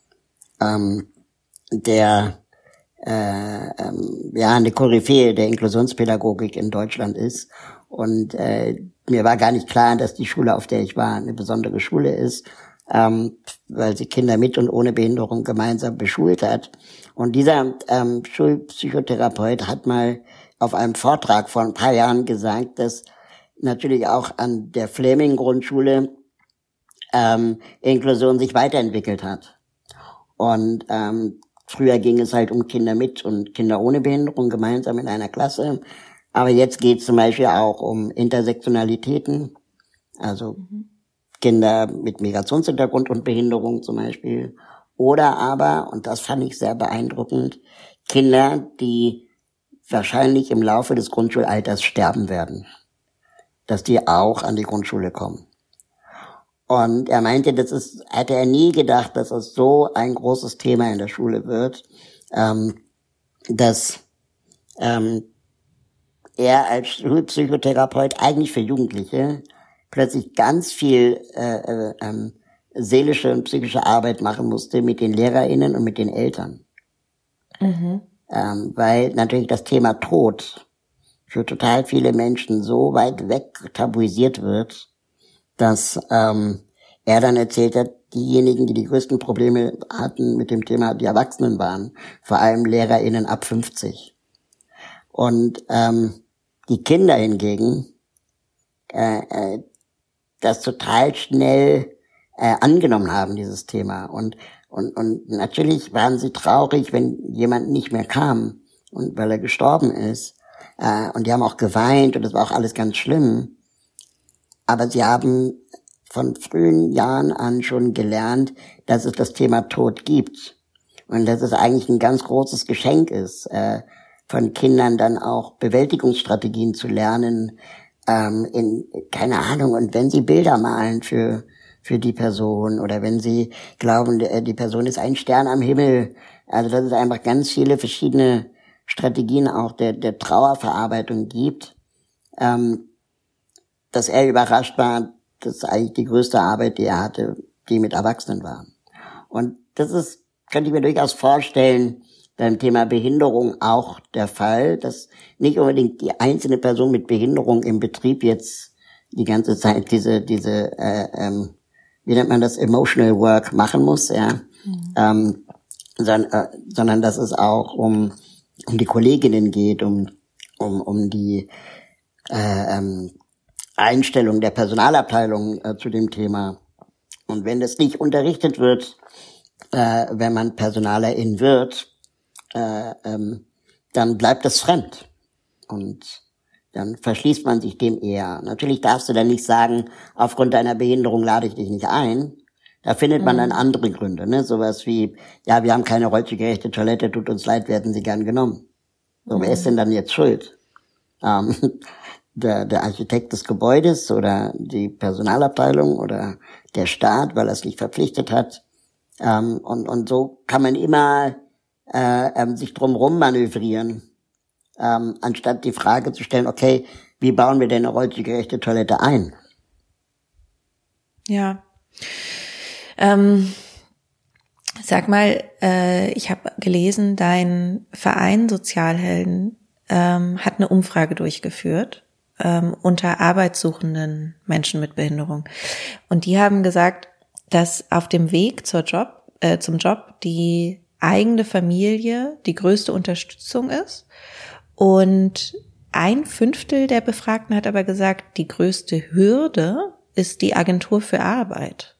ähm, der äh, ähm, ja eine Koryphäe der Inklusionspädagogik in Deutschland ist. Und äh, mir war gar nicht klar, dass die Schule, auf der ich war, eine besondere Schule ist, ähm, weil sie Kinder mit und ohne Behinderung gemeinsam beschult hat. Und dieser ähm, Schulpsychotherapeut hat mal auf einem Vortrag vor ein paar Jahren gesagt, dass natürlich auch an der Fleming-Grundschule ähm, Inklusion sich weiterentwickelt hat. Und ähm, früher ging es halt um Kinder mit und Kinder ohne Behinderung gemeinsam in einer Klasse. Aber jetzt geht es zum Beispiel auch um Intersektionalitäten, also mhm. Kinder mit Migrationshintergrund und Behinderung zum Beispiel. Oder aber, und das fand ich sehr beeindruckend, Kinder, die wahrscheinlich im Laufe des Grundschulalters sterben werden. Dass die auch an die Grundschule kommen. Und er meinte, das ist, hätte er nie gedacht, dass es so ein großes Thema in der Schule wird, ähm, dass ähm, er als Schulpsychotherapeut eigentlich für Jugendliche plötzlich ganz viel äh, äh, ähm, seelische und psychische Arbeit machen musste mit den LehrerInnen und mit den Eltern. Mhm. Ähm, weil natürlich das Thema Tod für total viele Menschen so weit weg tabuisiert wird, dass ähm, er dann erzählt hat, diejenigen, die die größten Probleme hatten mit dem Thema, die Erwachsenen waren, vor allem LehrerInnen ab 50. Und ähm, die Kinder hingegen äh, äh, das total schnell äh, angenommen haben, dieses Thema. Und, und, und natürlich waren sie traurig, wenn jemand nicht mehr kam und weil er gestorben ist. Äh, und die haben auch geweint und das war auch alles ganz schlimm. Aber sie haben von frühen Jahren an schon gelernt, dass es das Thema Tod gibt. Und dass es eigentlich ein ganz großes Geschenk ist, äh, von Kindern dann auch Bewältigungsstrategien zu lernen, ähm, in, keine Ahnung, und wenn sie Bilder malen für, für die Person oder wenn sie glauben, die Person ist ein Stern am Himmel, also dass es einfach ganz viele verschiedene Strategien auch der, der Trauerverarbeitung gibt, ähm, dass er überrascht war, das ist eigentlich die größte Arbeit, die er hatte, die mit Erwachsenen war. Und das ist, könnte ich mir durchaus vorstellen, beim Thema Behinderung auch der Fall, dass nicht unbedingt die einzelne Person mit Behinderung im Betrieb jetzt die ganze Zeit diese, diese, äh, ähm, wie nennt man das, emotional work machen muss, ja, mhm. ähm, sondern, äh, sondern dass es auch um, um die Kolleginnen geht, um, um, um die äh, ähm, Einstellung der Personalabteilung äh, zu dem Thema. Und wenn das nicht unterrichtet wird, äh, wenn man Personalerin wird, äh, ähm, dann bleibt es fremd. Und dann verschließt man sich dem eher. Natürlich darfst du dann nicht sagen, aufgrund deiner Behinderung lade ich dich nicht ein. Da findet man dann mhm. andere Gründe, ne? Sowas wie, ja, wir haben keine rollstuhlgerechte Toilette, tut uns leid, werden sie gern genommen. So, wer ist mhm. denn dann jetzt schuld? Ähm, der, der Architekt des Gebäudes oder die Personalabteilung oder der Staat, weil er es nicht verpflichtet hat. Ähm, und, und so kann man immer äh, ähm, sich drumherum manövrieren, ähm, anstatt die Frage zu stellen, okay, wie bauen wir denn eine rollstuhlgerechte Toilette ein? Ja. Ähm, sag mal, äh, ich habe gelesen, dein Verein Sozialhelden ähm, hat eine Umfrage durchgeführt ähm, unter arbeitssuchenden Menschen mit Behinderung. Und die haben gesagt, dass auf dem Weg zur Job, äh, zum Job die eigene Familie die größte Unterstützung ist. Und ein Fünftel der Befragten hat aber gesagt, die größte Hürde ist die Agentur für Arbeit.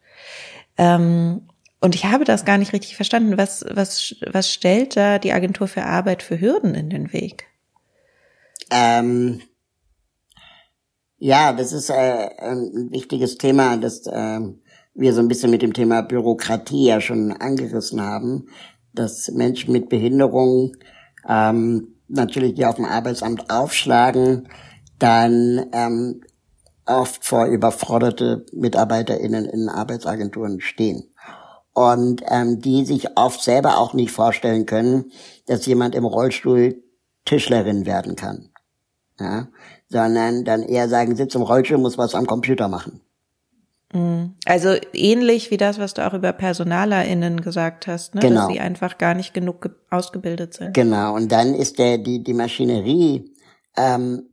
Ähm, Und ich habe das gar nicht richtig verstanden. Was, was, was stellt da die Agentur für Arbeit für Hürden in den Weg? Ähm, ja, das ist äh, ein wichtiges Thema, das äh, wir so ein bisschen mit dem Thema Bürokratie ja schon angerissen haben, dass Menschen mit Behinderung ähm, natürlich die auf dem Arbeitsamt aufschlagen, dann ähm, oft vor überforderte MitarbeiterInnen in Arbeitsagenturen stehen. Und ähm, die sich oft selber auch nicht vorstellen können, dass jemand im Rollstuhl Tischlerin werden kann. Ja? Sondern dann eher sagen, sitzt im Rollstuhl, muss was am Computer machen. Mhm. Also ähnlich wie das, was du auch über PersonalerInnen gesagt hast, ne? Genau. dass sie einfach gar nicht genug ausgebildet sind. Genau, und dann ist der, die, die Maschinerie ähm,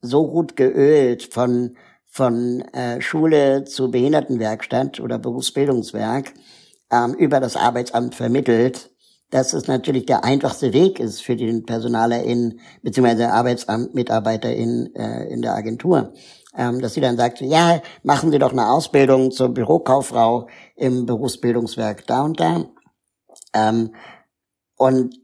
so gut geölt von, von äh, Schule zu Behindertenwerkstatt oder Berufsbildungswerk ähm, über das Arbeitsamt vermittelt, dass es natürlich der einfachste Weg ist für den PersonalerInnen bzw. ArbeitsamtmitarbeiterInnen äh, in der Agentur. Ähm, dass sie dann sagt, ja, machen Sie doch eine Ausbildung zur Bürokauffrau im Berufsbildungswerk da und da. Ähm, und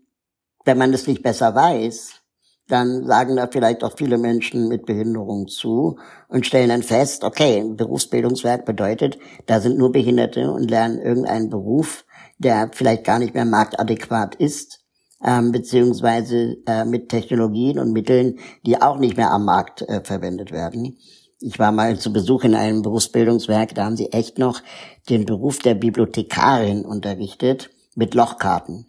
wenn man das nicht besser weiß, dann sagen da vielleicht auch viele Menschen mit Behinderung zu und stellen dann fest, okay, Berufsbildungswerk bedeutet, da sind nur Behinderte und lernen irgendeinen Beruf, der vielleicht gar nicht mehr marktadäquat ist, ähm, beziehungsweise äh, mit Technologien und Mitteln, die auch nicht mehr am Markt äh, verwendet werden. Ich war mal zu Besuch in einem Berufsbildungswerk, da haben sie echt noch den Beruf der Bibliothekarin unterrichtet mit Lochkarten.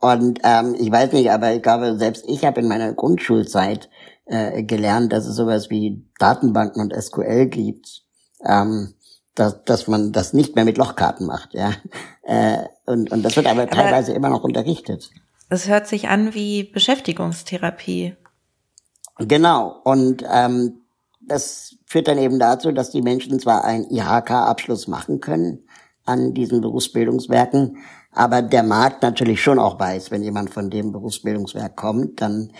Und ähm, ich weiß nicht, aber ich glaube, selbst ich habe in meiner Grundschulzeit äh, gelernt, dass es sowas wie Datenbanken und SQL gibt, ähm, dass, dass man das nicht mehr mit Lochkarten macht, ja. Äh, und, und das wird aber, aber teilweise immer noch unterrichtet. Es hört sich an wie Beschäftigungstherapie. Genau. Und ähm, das führt dann eben dazu, dass die Menschen zwar einen IHK-Abschluss machen können an diesen Berufsbildungswerken, aber der Markt natürlich schon auch weiß, wenn jemand von dem Berufsbildungswerk kommt, dann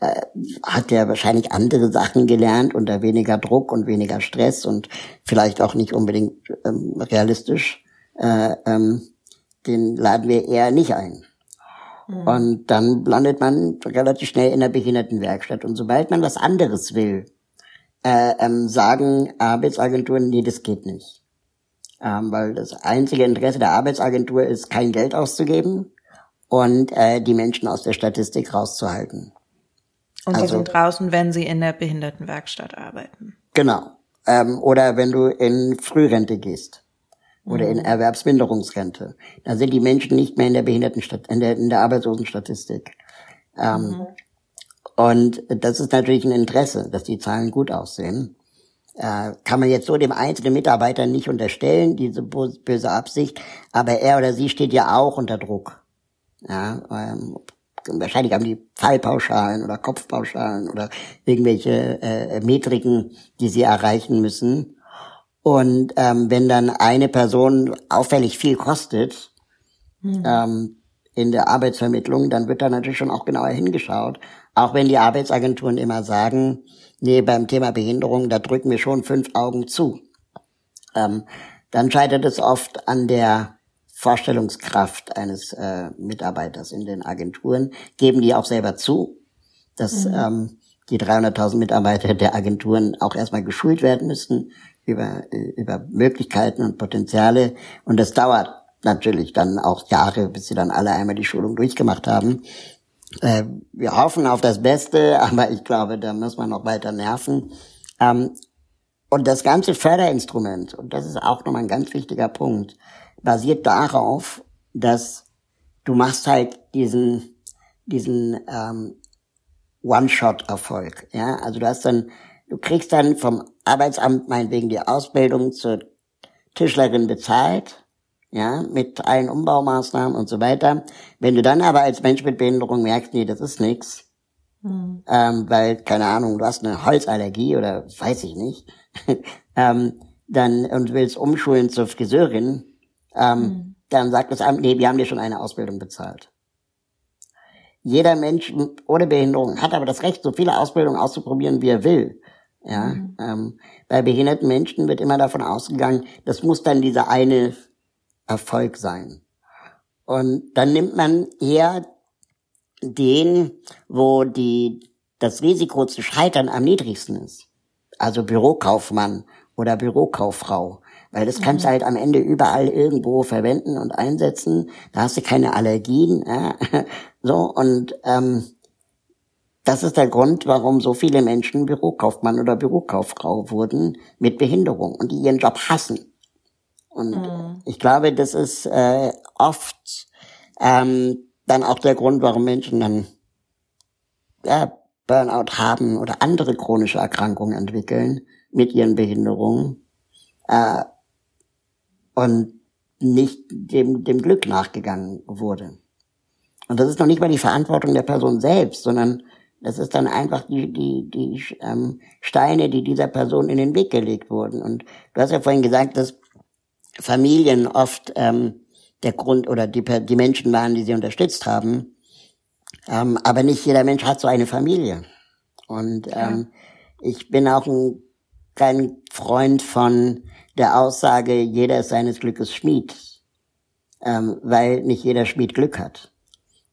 äh, hat er wahrscheinlich andere Sachen gelernt unter weniger Druck und weniger Stress und vielleicht auch nicht unbedingt ähm, realistisch. Äh, ähm, den laden wir eher nicht ein. Mhm. Und dann landet man relativ schnell in der Behindertenwerkstatt. Und sobald man was anderes will, äh, ähm, sagen Arbeitsagenturen, nee, das geht nicht ähm, weil das einzige Interesse der Arbeitsagentur ist, kein Geld auszugeben und äh, die Menschen aus der Statistik rauszuhalten. Und die also, sind draußen, wenn sie in der Behindertenwerkstatt arbeiten. Genau. Ähm, oder wenn du in Frührente gehst oder mhm. in Erwerbsminderungsrente. Da sind die Menschen nicht mehr in der Behindertenstat in der, in der Arbeitslosenstatistik. Ähm, mhm. Und das ist natürlich ein Interesse, dass die Zahlen gut aussehen äh, kann man jetzt so dem einzelnen Mitarbeiter nicht unterstellen, diese böse Absicht, aber er oder sie steht ja auch unter Druck. Ja, ähm, wahrscheinlich haben die Fallpauschalen oder Kopfpauschalen oder irgendwelche äh, Metriken, die sie erreichen müssen. Und ähm, wenn dann eine Person auffällig viel kostet mhm. ähm, in der Arbeitsvermittlung, dann wird da natürlich schon auch genauer hingeschaut. Auch wenn die Arbeitsagenturen immer sagen, nee, beim Thema Behinderung, da drücken wir schon fünf Augen zu. Ähm, dann scheitert es oft an der Vorstellungskraft eines äh, Mitarbeiters in den Agenturen, geben die auch selber zu, dass mhm. ähm, die 300.000 Mitarbeiter der Agenturen auch erstmal geschult werden müssen über, über Möglichkeiten und Potenziale. Und das dauert natürlich dann auch Jahre, bis sie dann alle einmal die Schulung durchgemacht haben. Äh, wir hoffen auf das Beste, [laughs] aber ich glaube, da muss man noch weiter nerven. Ähm, und das ganze Förderinstrument, und das ist auch nochmal ein ganz wichtiger Punkt, basiert darauf, dass du machst halt diesen, diesen ähm, One-Shot-Erfolg. Ja, also du hast dann, du kriegst dann vom Arbeitsamt meinetwegen die Ausbildung zur Tischlerin bezahlt ja, mit allen Umbaumaßnahmen und so weiter. Wenn du dann aber als Mensch mit Behinderung merkst, nee, das ist nix, mhm. ähm, weil, keine Ahnung, du hast eine Holzallergie oder weiß ich nicht, [laughs] ähm, dann und willst umschulen zur Friseurin, ähm, mhm. dann sagt das Amt, nee, wir haben dir schon eine Ausbildung bezahlt. Jeder Mensch ohne Behinderung hat aber das Recht, so viele Ausbildungen auszuprobieren, wie er will. Ja, mhm. ähm, bei behinderten Menschen wird immer davon ausgegangen, das muss dann diese eine Erfolg sein. Und dann nimmt man eher den, wo die, das Risiko zu scheitern am niedrigsten ist. Also Bürokaufmann oder Bürokauffrau. Weil das kannst du halt am Ende überall irgendwo verwenden und einsetzen. Da hast du keine Allergien. Ja? [laughs] So, und ähm, das ist der Grund, warum so viele Menschen Bürokaufmann oder Bürokauffrau wurden mit Behinderung und die ihren Job hassen. Und mhm. ich glaube, das ist äh, oft ähm, dann auch der Grund, warum Menschen dann ja, Burnout haben oder andere chronische Erkrankungen entwickeln mit ihren Behinderungen äh, und nicht dem, dem Glück nachgegangen wurde. Und das ist noch nicht mal die Verantwortung der Person selbst, sondern das ist dann einfach die, die, die ähm, Steine, die dieser Person in den Weg gelegt wurden. Und du hast ja vorhin gesagt, dass Familien oft ähm, der Grund oder die, die Menschen waren, die sie unterstützt haben. Ähm, aber nicht jeder Mensch hat so eine Familie. Und ähm, ja. ich bin auch ein, kein Freund von der Aussage, jeder ist seines Glückes Schmied, ähm, weil nicht jeder Schmied Glück hat.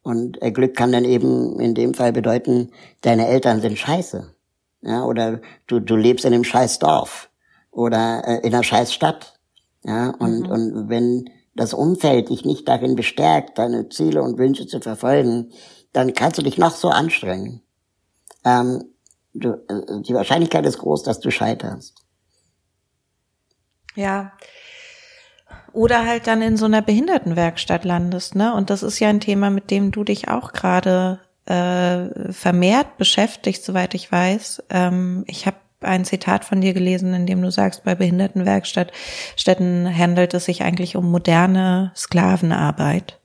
Und äh, Glück kann dann eben in dem Fall bedeuten, deine Eltern sind scheiße. Ja, oder du, du lebst in einem scheiß Dorf oder äh, in einer scheiß Stadt. Ja, und, mhm. und wenn das Umfeld dich nicht darin bestärkt, deine Ziele und Wünsche zu verfolgen, dann kannst du dich noch so anstrengen. Ähm, du, äh, die Wahrscheinlichkeit ist groß, dass du scheiterst. Ja. Oder halt dann in so einer Behindertenwerkstatt landest, ne? Und das ist ja ein Thema, mit dem du dich auch gerade äh, vermehrt beschäftigt, soweit ich weiß. Ähm, ich habe ein Zitat von dir gelesen, in dem du sagst, bei Behindertenwerkstätten handelt es sich eigentlich um moderne Sklavenarbeit.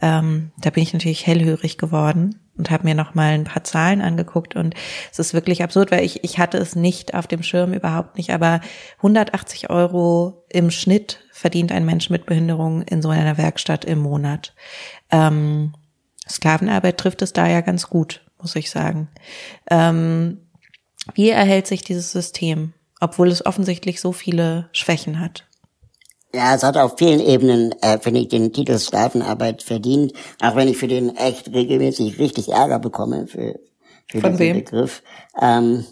Ähm, da bin ich natürlich hellhörig geworden und habe mir noch mal ein paar Zahlen angeguckt und es ist wirklich absurd, weil ich ich hatte es nicht auf dem Schirm überhaupt nicht, aber 180 Euro im Schnitt verdient ein Mensch mit Behinderung in so einer Werkstatt im Monat. Ähm, Sklavenarbeit trifft es da ja ganz gut, muss ich sagen. Ähm, wie erhält sich dieses System, obwohl es offensichtlich so viele Schwächen hat? Ja, es hat auf vielen Ebenen, äh, finde ich, den Titel Sklavenarbeit verdient, auch wenn ich für den echt regelmäßig richtig Ärger bekomme für, für von diesen wem? Begriff. Ähm,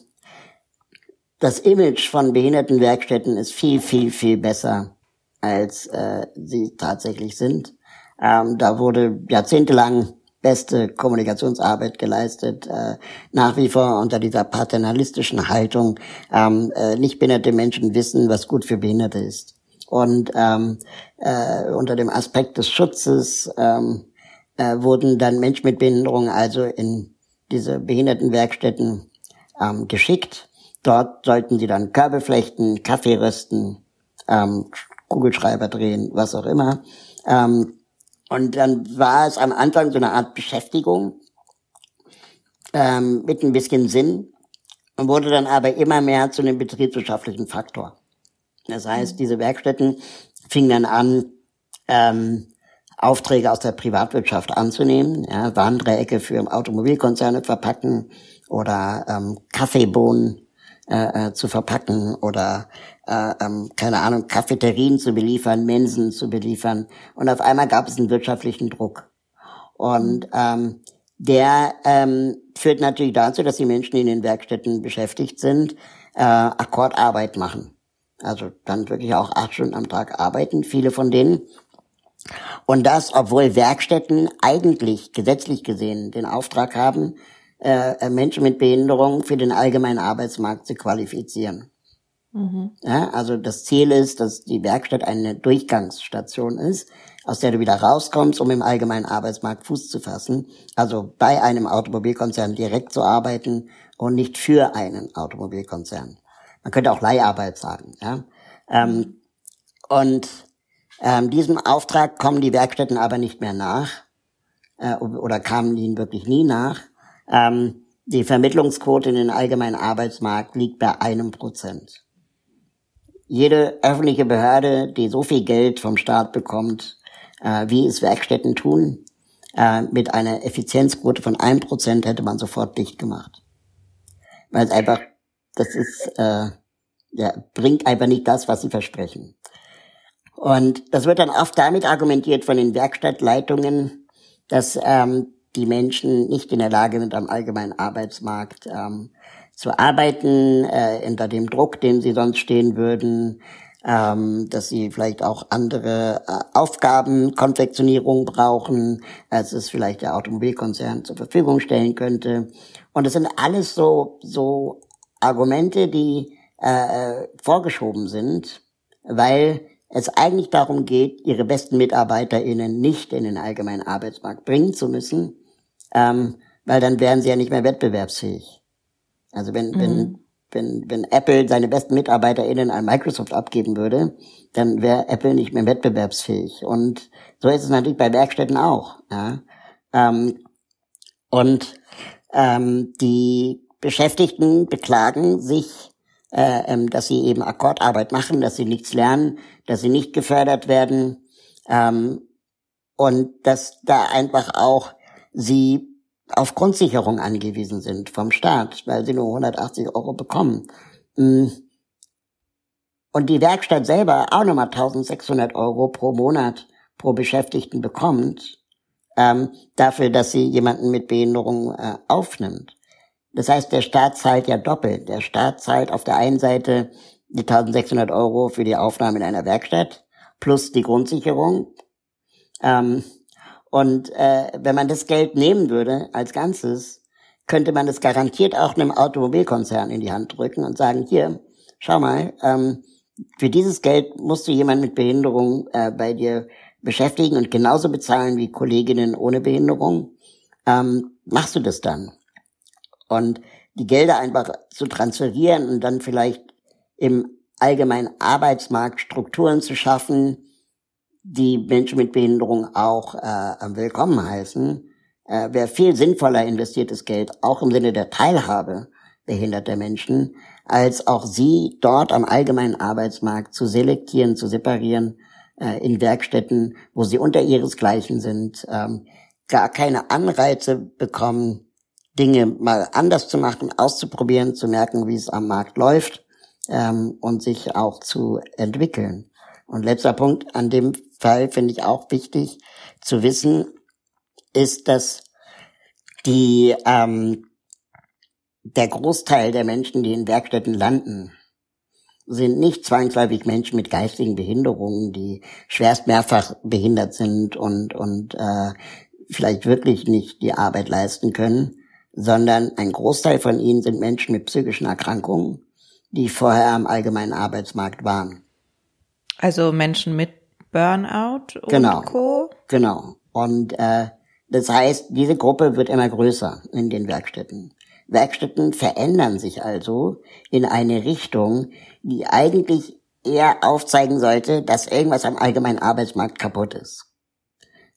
das Image von Behindertenwerkstätten ist viel, viel, viel besser, als äh, sie tatsächlich sind. Ähm, da wurde jahrzehntelang beste Kommunikationsarbeit geleistet, äh, nach wie vor unter dieser paternalistischen Haltung, ähm, äh, nicht behinderte Menschen wissen, was gut für Behinderte ist. Und ähm, äh, unter dem Aspekt des Schutzes ähm, äh, wurden dann Menschen mit Behinderung also in diese Behindertenwerkstätten ähm, geschickt. Dort sollten sie dann Körbe flechten, Kaffee rösten, ähm, Kugelschreiber drehen, was auch immer. Ähm, und dann war es am Anfang so eine Art Beschäftigung ähm, mit ein bisschen Sinn und wurde dann aber immer mehr zu einem betriebswirtschaftlichen Faktor. Das heißt, diese Werkstätten fingen dann an, ähm, Aufträge aus der Privatwirtschaft anzunehmen, ja, Warndreiecke für Automobilkonzerne verpacken oder ähm, Kaffeebohnen äh, äh, zu verpacken oder äh, ähm, keine Ahnung, Cafeterien zu beliefern, Mensen zu beliefern. Und auf einmal gab es einen wirtschaftlichen Druck. Und ähm, der ähm, führt natürlich dazu, dass die Menschen, die in den Werkstätten beschäftigt sind, äh, Akkordarbeit machen. Also dann wirklich auch acht Stunden am Tag arbeiten, viele von denen. Und das, obwohl Werkstätten eigentlich gesetzlich gesehen den Auftrag haben, äh, Menschen mit Behinderung für den allgemeinen Arbeitsmarkt zu qualifizieren. Mhm. Ja, also das Ziel ist, dass die Werkstatt eine Durchgangsstation ist, aus der du wieder rauskommst, um im allgemeinen Arbeitsmarkt Fuß zu fassen. Also bei einem Automobilkonzern direkt zu arbeiten und nicht für einen Automobilkonzern. Man könnte auch Leiharbeit sagen. Ja? Ähm, und ähm, diesem Auftrag kommen die Werkstätten aber nicht mehr nach äh, oder kamen ihnen wirklich nie nach. Ähm, die Vermittlungsquote in den allgemeinen Arbeitsmarkt liegt bei einem Prozent jede öffentliche Behörde, die so viel Geld vom Staat bekommt, äh, wie es Werkstätten tun, äh, mit einer Effizienzquote von ein Prozent hätte man sofort dicht gemacht. Weil es einfach, das ist, äh, ja, bringt einfach nicht das, was sie versprechen. Und das wird dann oft damit argumentiert von den Werkstattleitungen, dass ähm, die Menschen nicht in der Lage sind, am allgemeinen Arbeitsmarkt ähm, zu arbeiten, äh, unter dem Druck, den sie sonst stehen würden, ähm, dass sie vielleicht auch andere äh, Aufgaben, Konfektionierung brauchen, als es vielleicht der Automobilkonzern zur Verfügung stellen könnte. Und es sind alles so, so Argumente, die äh, vorgeschoben sind, weil es eigentlich darum geht, ihre besten MitarbeiterInnen nicht in den allgemeinen Arbeitsmarkt bringen zu müssen, ähm, weil dann wären sie ja nicht mehr wettbewerbsfähig. Also wenn, mhm. wenn, wenn, wenn Apple seine besten MitarbeiterInnen an Microsoft abgeben würde, dann wäre Apple nicht mehr wettbewerbsfähig. Und so ist es natürlich bei Werkstätten auch. Ja? Ähm, und ähm, die Beschäftigten beklagen sich, äh, ähm, dass sie eben Akkordarbeit machen, dass sie nichts lernen, dass sie nicht gefördert werden ähm, und dass da einfach auch sie auf Grundsicherung angewiesen sind vom Staat, weil sie nur 180 Euro bekommen. Mm. Und die Werkstatt selber auch nochmal 1600 Euro pro Monat pro Beschäftigten bekommt, ähm, dafür, dass sie jemanden mit Behinderung äh, aufnimmt. Das heißt, der Staat zahlt ja doppelt. Der Staat zahlt auf der einen Seite die 1600 Euro für die Aufnahme in einer Werkstatt plus die Grundsicherung. Ähm, und äh, wenn man das Geld nehmen würde als Ganzes, könnte man es garantiert auch einem Automobilkonzern in die Hand drücken und sagen, hier, schau mal, ähm, für dieses Geld musst du jemanden mit Behinderung äh, bei dir beschäftigen und genauso bezahlen wie Kolleginnen ohne Behinderung. Ähm, machst du das dann? Und die Gelder einfach zu transferieren und dann vielleicht im allgemeinen Arbeitsmarkt Strukturen zu schaffen, die Menschen mit Behinderung auch äh, willkommen heißen, äh, wäre viel sinnvoller investiertes Geld, auch im Sinne der Teilhabe behinderter Menschen, als auch sie dort am allgemeinen Arbeitsmarkt zu selektieren, zu separieren äh, in Werkstätten, wo sie unter ihresgleichen sind, ähm, gar keine Anreize bekommen, Dinge mal anders zu machen, auszuprobieren, zu merken, wie es am Markt läuft ähm, und sich auch zu entwickeln. Und letzter Punkt an dem Fall finde ich auch wichtig zu wissen, ist, dass die ähm, der Großteil der Menschen, die in Werkstätten landen, sind nicht zwangsläufig Menschen mit geistigen Behinderungen, die schwerst mehrfach behindert sind und und äh, vielleicht wirklich nicht die Arbeit leisten können, sondern ein Großteil von ihnen sind Menschen mit psychischen Erkrankungen, die vorher am allgemeinen Arbeitsmarkt waren. Also Menschen mit Burnout und genau, Co. Genau. Und äh, das heißt, diese Gruppe wird immer größer in den Werkstätten. Werkstätten verändern sich also in eine Richtung, die eigentlich eher aufzeigen sollte, dass irgendwas am allgemeinen Arbeitsmarkt kaputt ist.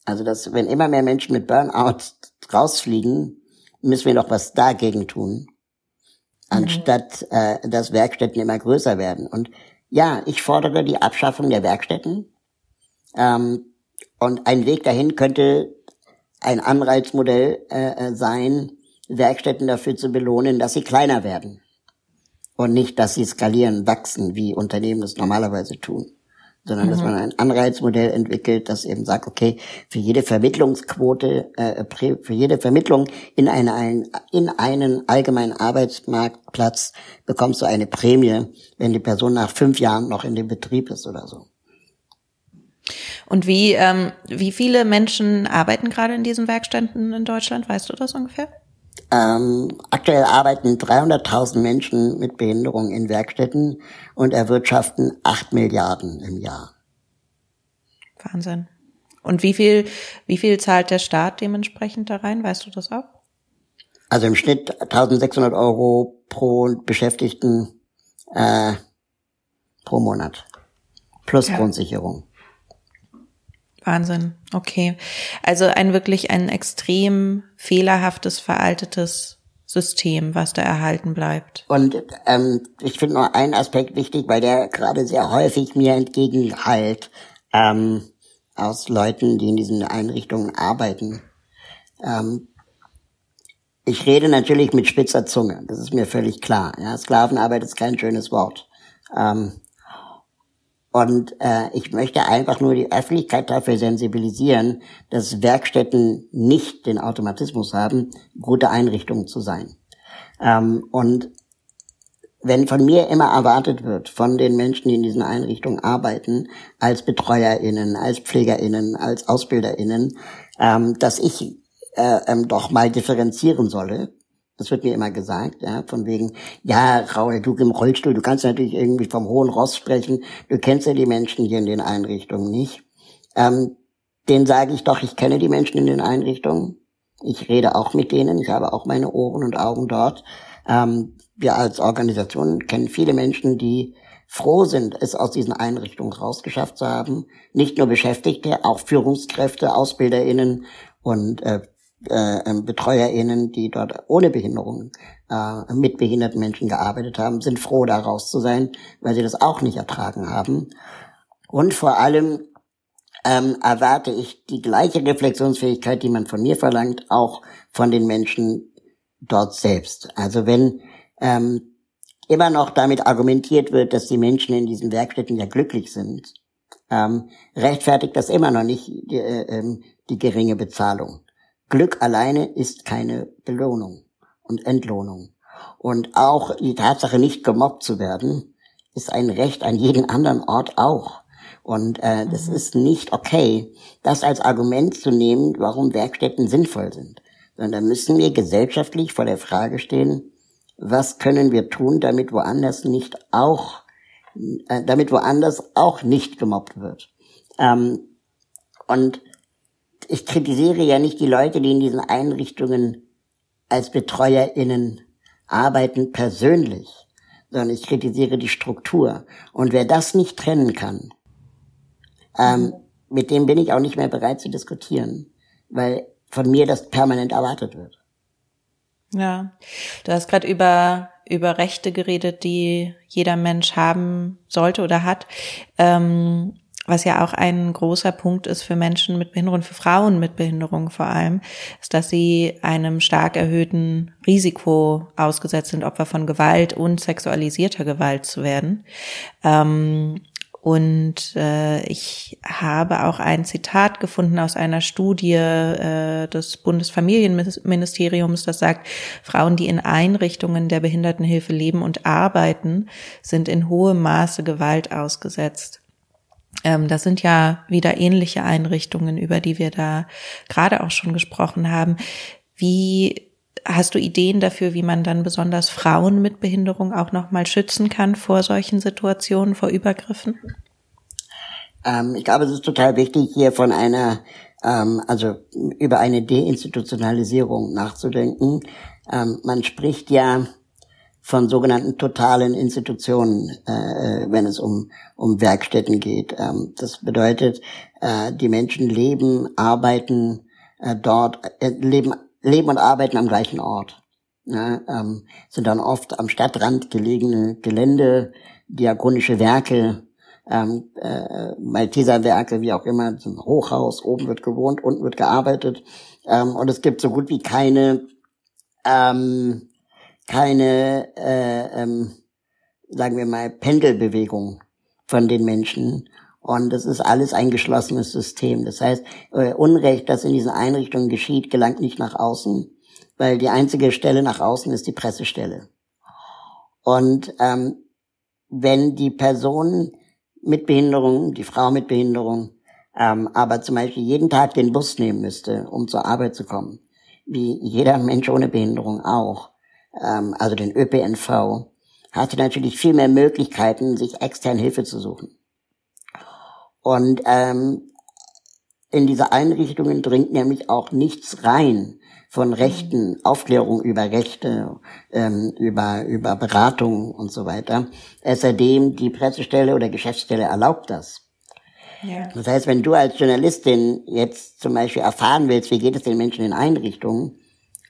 Also dass wenn immer mehr Menschen mit Burnout rausfliegen, müssen wir doch was dagegen tun, anstatt äh, dass Werkstätten immer größer werden. Und ja, ich fordere die Abschaffung der Werkstätten. Ähm, und ein Weg dahin könnte ein Anreizmodell äh, äh, sein, Werkstätten dafür zu belohnen, dass sie kleiner werden. Und nicht, dass sie skalieren, wachsen, wie Unternehmen das normalerweise tun sondern mhm. dass man ein Anreizmodell entwickelt, das eben sagt, okay, für jede Vermittlungsquote, äh, für jede Vermittlung in, eine, in einen allgemeinen Arbeitsmarktplatz bekommst du eine Prämie, wenn die Person nach fünf Jahren noch in dem Betrieb ist oder so. Und wie, ähm, wie viele Menschen arbeiten gerade in diesen Werkstätten in Deutschland? Weißt du das ungefähr? Ähm, aktuell arbeiten 300.000 Menschen mit Behinderung in Werkstätten und erwirtschaften 8 Milliarden im Jahr. Wahnsinn. Und wie viel, wie viel zahlt der Staat dementsprechend da rein? Weißt du das auch? Also im Schnitt 1600 Euro pro Beschäftigten äh, pro Monat. Plus ja. Grundsicherung. Wahnsinn. Okay. Also ein wirklich ein extrem fehlerhaftes, veraltetes System, was da erhalten bleibt. Und ähm, ich finde nur einen Aspekt wichtig, weil der gerade sehr häufig mir entgegenhallt ähm, aus Leuten, die in diesen Einrichtungen arbeiten. Ähm, ich rede natürlich mit spitzer Zunge, das ist mir völlig klar. Ja, Sklavenarbeit ist kein schönes Wort. Ähm, Und äh, ich möchte einfach nur die Öffentlichkeit dafür sensibilisieren, dass Werkstätten nicht den Automatismus haben, gute Einrichtungen zu sein. Ähm, und wenn von mir immer erwartet wird, von den Menschen, die in diesen Einrichtungen arbeiten, als BetreuerInnen, als PflegerInnen, als AusbilderInnen, ähm, dass ich äh, ähm, doch mal differenzieren solle, das wird mir immer gesagt, ja, von wegen, ja, Raul, du im Rollstuhl, du kannst natürlich irgendwie vom hohen Ross sprechen, du kennst ja die Menschen hier in den Einrichtungen nicht. Ähm, den sage ich doch, ich kenne die Menschen in den Einrichtungen. Ich rede auch mit denen, ich habe auch meine Ohren und Augen dort. Ähm, wir als Organisation kennen viele Menschen, die froh sind, es aus diesen Einrichtungen rausgeschafft zu haben. Nicht nur Beschäftigte, auch Führungskräfte, AusbilderInnen und äh, äh, ähm, BetreuerInnen, die dort ohne Behinderung äh, mit behinderten Menschen gearbeitet haben, sind froh, da raus zu sein, weil sie das auch nicht ertragen haben. Und vor allem ähm, erwarte ich die gleiche Reflexionsfähigkeit, die man von mir verlangt, auch von den Menschen dort selbst. Also wenn ähm, immer noch damit argumentiert wird, dass die Menschen in diesen Werkstätten ja glücklich sind, ähm, rechtfertigt das immer noch nicht die, äh, ähm, die geringe Bezahlung. Glück alleine ist keine Belohnung und Entlohnung. Und auch die Tatsache, nicht gemobbt zu werden, ist ein Recht an jeden anderen Ort auch. Und äh, das mhm. ist nicht okay, das als Argument zu nehmen, warum Werkstätten sinnvoll sind. Sondern da müssen wir gesellschaftlich vor der Frage stehen, was können wir tun, damit woanders nicht auch, äh, damit woanders auch nicht gemobbt wird. Ähm, und ich kritisiere ja nicht die Leute, die in diesen Einrichtungen als BetreuerInnen arbeiten, persönlich, sondern ich kritisiere die Struktur. Und wer das nicht trennen kann, ähm, mit dem bin ich auch nicht mehr bereit zu diskutieren, weil von mir das permanent erwartet wird. Ja, du hast gerade über über Rechte geredet, die jeder Mensch haben sollte oder hat. Ähm, was ja auch ein großer Punkt ist für Menschen mit Behinderung, für Frauen mit Behinderung vor allem, ist, dass sie einem stark erhöhten Risiko ausgesetzt sind, Opfer von Gewalt und sexualisierter Gewalt zu werden. Ähm, und äh, ich habe auch ein Zitat gefunden aus einer Studie äh, des Bundesfamilienministeriums, das sagt, Frauen, die in Einrichtungen der Behindertenhilfe leben und arbeiten, sind in hohem Maße Gewalt ausgesetzt. Ähm, das sind ja wieder ähnliche Einrichtungen, über die wir da gerade auch schon gesprochen haben. Wie hast du Ideen dafür, wie man dann besonders Frauen mit Behinderung auch nochmal schützen kann vor solchen Situationen, vor Übergriffen? Ähm, ich glaube, es ist total wichtig, hier von einer, ähm, also über eine Deinstitutionalisierung nachzudenken. Ähm, man spricht ja von sogenannten totalen Institutionen, äh, wenn es um, um Werkstätten geht. Ähm, das bedeutet, äh, die Menschen leben, arbeiten äh, dort, äh, leben, leben und arbeiten am gleichen Ort. Ja, ähm, sind dann oft am Stadtrand gelegene Gelände, diakonische Werke, ähm, äh, Malteserwerke, wie auch immer, ein Hochhaus, oben wird gewohnt, unten wird gearbeitet. Ähm, und es gibt so gut wie keine ähm, keine, äh, ähm, sagen wir mal, Pendelbewegung von den Menschen. Und das ist alles ein geschlossenes System. Das heißt, äh, Unrecht, das in diesen Einrichtungen geschieht, gelangt nicht nach außen, weil die einzige Stelle nach außen ist die Pressestelle. Und ähm, wenn die Person mit Behinderung, die Frau mit Behinderung, ähm, aber zum Beispiel jeden Tag den Bus nehmen müsste, um zur Arbeit zu kommen, wie jeder Mensch ohne Behinderung auch, ähm, also den ÖPNV, hatte natürlich viel mehr Möglichkeiten, sich extern Hilfe zu suchen. Und ähm, in diese Einrichtungen dringt nämlich auch nichts rein von Rechten, Aufklärung über Rechte, ähm, über, über Beratung und so weiter. Außerdem die Pressestelle oder Geschäftsstelle erlaubt das. Ja. Das heißt, wenn du als Journalistin jetzt zum Beispiel erfahren willst, wie geht es den Menschen in Einrichtungen,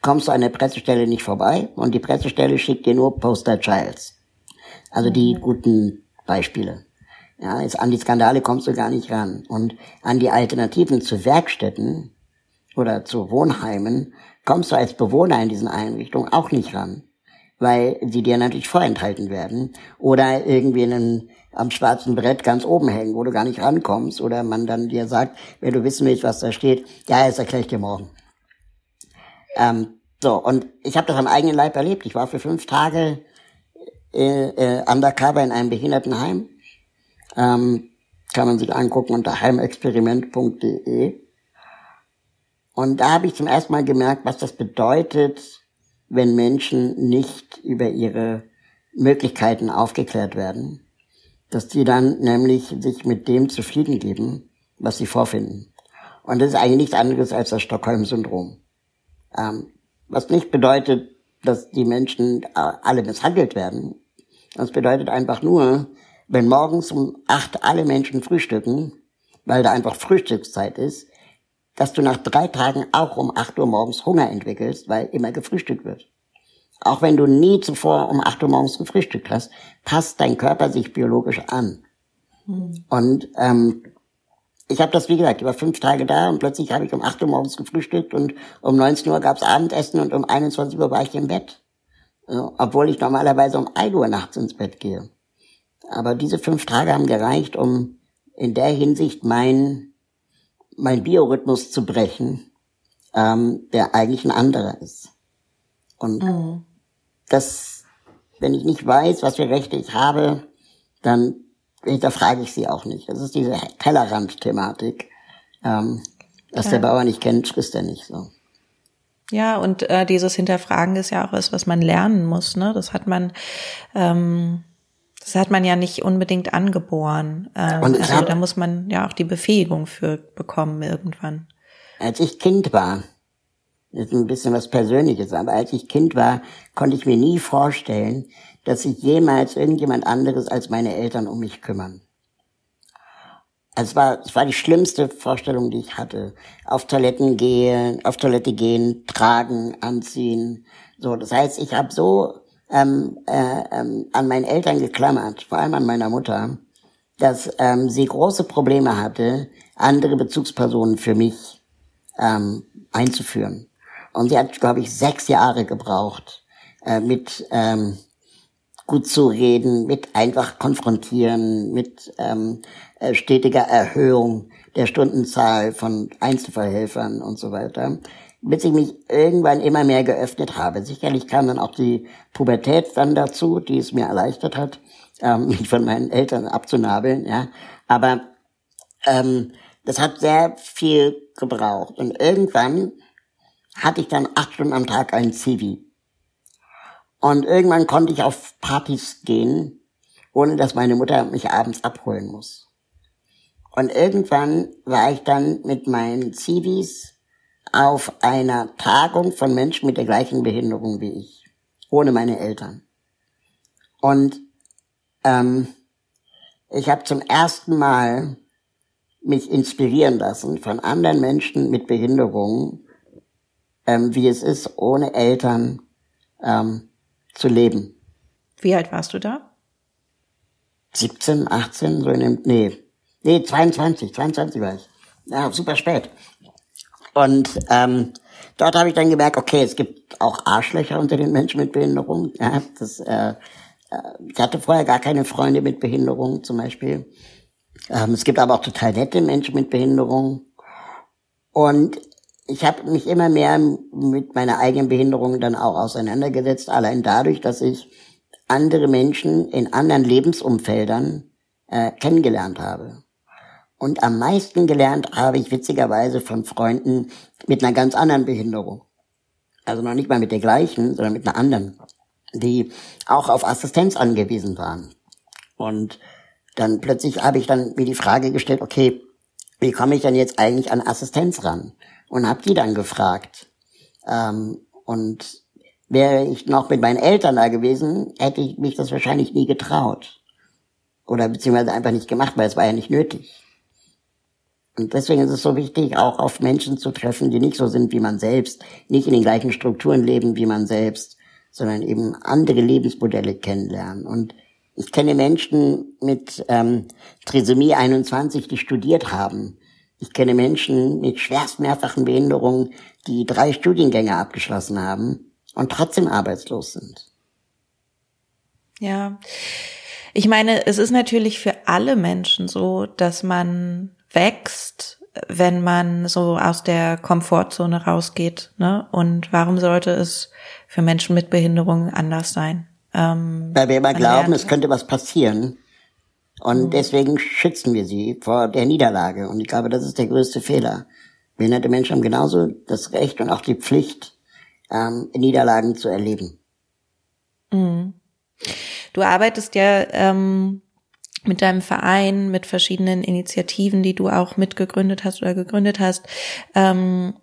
kommst du an der Pressestelle nicht vorbei und die Pressestelle schickt dir nur Poster Childs. Also die mhm. guten Beispiele. Ja, jetzt an die Skandale kommst du gar nicht ran. Und an die Alternativen zu Werkstätten oder zu Wohnheimen kommst du als Bewohner in diesen Einrichtungen auch nicht ran. weil sie dir natürlich vorenthalten werden oder irgendwie in einem, am schwarzen Brett ganz oben hängen, wo du gar nicht rankommst oder man dann dir sagt, wenn du wissen willst, was da steht, ja, das erkläre ich dir morgen. Ähm, so, und ich habe das am eigenen Leib erlebt. Ich war für fünf Tage äh, äh, undercover in einem Behindertenheim. Ähm, kann man sich angucken unter heimexperiment.de. Und da habe ich zum ersten Mal gemerkt, was das bedeutet, wenn Menschen nicht über ihre Möglichkeiten aufgeklärt werden, dass die dann nämlich sich mit dem zufrieden geben, was sie vorfinden. Und das ist eigentlich nichts anderes als das Stockholm-Syndrom. Ähm, was nicht bedeutet, dass die Menschen äh, alle misshandelt werden. Das bedeutet einfach nur, wenn morgens um acht alle Menschen frühstücken, weil da einfach Frühstückszeit ist, dass du nach drei Tagen auch um acht Uhr morgens Hunger entwickelst, weil immer gefrühstückt wird. Auch wenn du nie zuvor um acht Uhr morgens gefrühstückt hast, passt dein Körper sich biologisch an. Mhm. Und ähm, ich habe das, wie gesagt, über fünf Tage da und plötzlich habe ich um acht Uhr morgens gefrühstückt und um 19 Uhr gab's Abendessen und um 21 Uhr war ich im Bett. Obwohl ich normalerweise um ein Uhr nachts ins Bett gehe. Aber diese fünf Tage haben gereicht, um in der Hinsicht mein, mein Biorhythmus zu brechen, ähm, der eigentlich ein anderer ist. Und mhm. das, wenn ich nicht weiß, was für Rechte ich habe, dann hinterfrage ich sie auch nicht. Das ist diese Tellerrand-Thematik. Ähm, was ja. der Bauer nicht kennt, frisst er nicht so. Ja, und äh, dieses Hinterfragen ist ja auch was, was man lernen muss. Ne? Das hat man, ähm, das hat man ja nicht unbedingt angeboren. Ähm, und also hab, da muss man ja auch die Befähigung für bekommen irgendwann. Als ich Kind war, das ist ein bisschen was Persönliches, aber als ich Kind war, konnte ich mir nie vorstellen, dass sich jemals irgendjemand anderes als meine Eltern um mich kümmern. Also es war, es war die schlimmste Vorstellung, die ich hatte. Auf Toiletten gehen, auf Toilette gehen, tragen, anziehen. So, das heißt, ich habe so ähm, äh, ähm, an meinen Eltern geklammert, vor allem an meiner Mutter, dass ähm, sie große Probleme hatte, andere Bezugspersonen für mich ähm, einzuführen. Und sie hat, glaube ich, sechs Jahre gebraucht äh, mit ähm, gut zu reden, mit einfach konfrontieren, mit ähm, äh, stetiger Erhöhung der Stundenzahl von Einzelfallhelfern und so weiter, bis ich mich irgendwann immer mehr geöffnet habe. Sicherlich kam dann auch die Pubertät dann dazu, die es mir erleichtert hat, ähm, mich [laughs] von meinen Eltern abzunabeln, ja. Aber ähm, das hat sehr viel gebraucht. Und irgendwann hatte ich dann acht Stunden am Tag ein Zivi. Und irgendwann konnte ich auf Partys gehen, ohne dass meine Mutter mich abends abholen muss. Und irgendwann war ich dann mit meinen Zivis auf einer Tagung von Menschen mit der gleichen Behinderung wie ich, ohne meine Eltern. Und ähm, ich habe zum ersten Mal mich inspirieren lassen von anderen Menschen mit Behinderungen, ähm, wie es ist, ohne Eltern ähm, zu leben. Wie alt warst du da? 17, 18, so in dem, nee, nee, 22, 22 war ich. Ja, super spät. Und ähm, dort habe ich dann gemerkt, okay, es gibt auch Arschlöcher unter den Menschen mit Behinderung. Ja, das, äh, äh ich hatte vorher gar keine Freunde mit Behinderung zum Beispiel. Ähm, es gibt aber auch total nette Menschen mit Behinderung. Und ich habe mich immer mehr mit meiner eigenen Behinderung dann auch auseinandergesetzt, allein dadurch, dass ich andere Menschen in anderen Lebensumfeldern äh, kennengelernt habe. Und am meisten gelernt habe ich witzigerweise von Freunden mit einer ganz anderen Behinderung. Also noch nicht mal mit der gleichen, sondern mit einer anderen, die auch auf Assistenz angewiesen waren. Und dann plötzlich habe ich dann mir die Frage gestellt, okay, wie komme ich denn jetzt eigentlich an Assistenz ran? Und habe die dann gefragt. Ähm, und wäre ich noch mit meinen Eltern da gewesen, hätte ich mich das wahrscheinlich nie getraut. Oder beziehungsweise einfach nicht gemacht, weil es war ja nicht nötig. Und deswegen ist es so wichtig, auch auf Menschen zu treffen, die nicht so sind wie man selbst, nicht in den gleichen Strukturen leben wie man selbst, sondern eben andere Lebensmodelle kennenlernen. Und ich kenne Menschen mit ähm, Trisomie 21, die studiert haben, ich kenne Menschen mit schwerst mehrfachen Behinderungen, die drei Studiengänge abgeschlossen haben und trotzdem arbeitslos sind. Ja. Ich meine, es ist natürlich für alle Menschen so, dass man wächst, wenn man so aus der Komfortzone rausgeht. Ne? Und warum sollte es für Menschen mit Behinderungen anders sein? Ähm, Weil wir immer glauben, es könnte was passieren. Und mhm. deswegen schützen wir sie vor der Niederlage. Und ich glaube, das ist der größte Fehler. Behinderte Menschen haben genauso das Recht und auch die Pflicht, ähm, Niederlagen zu erleben. Mhm. Du arbeitest ja ähm, mit deinem Verein, mit verschiedenen Initiativen, die du auch mitgegründet hast oder gegründet hast, ähm,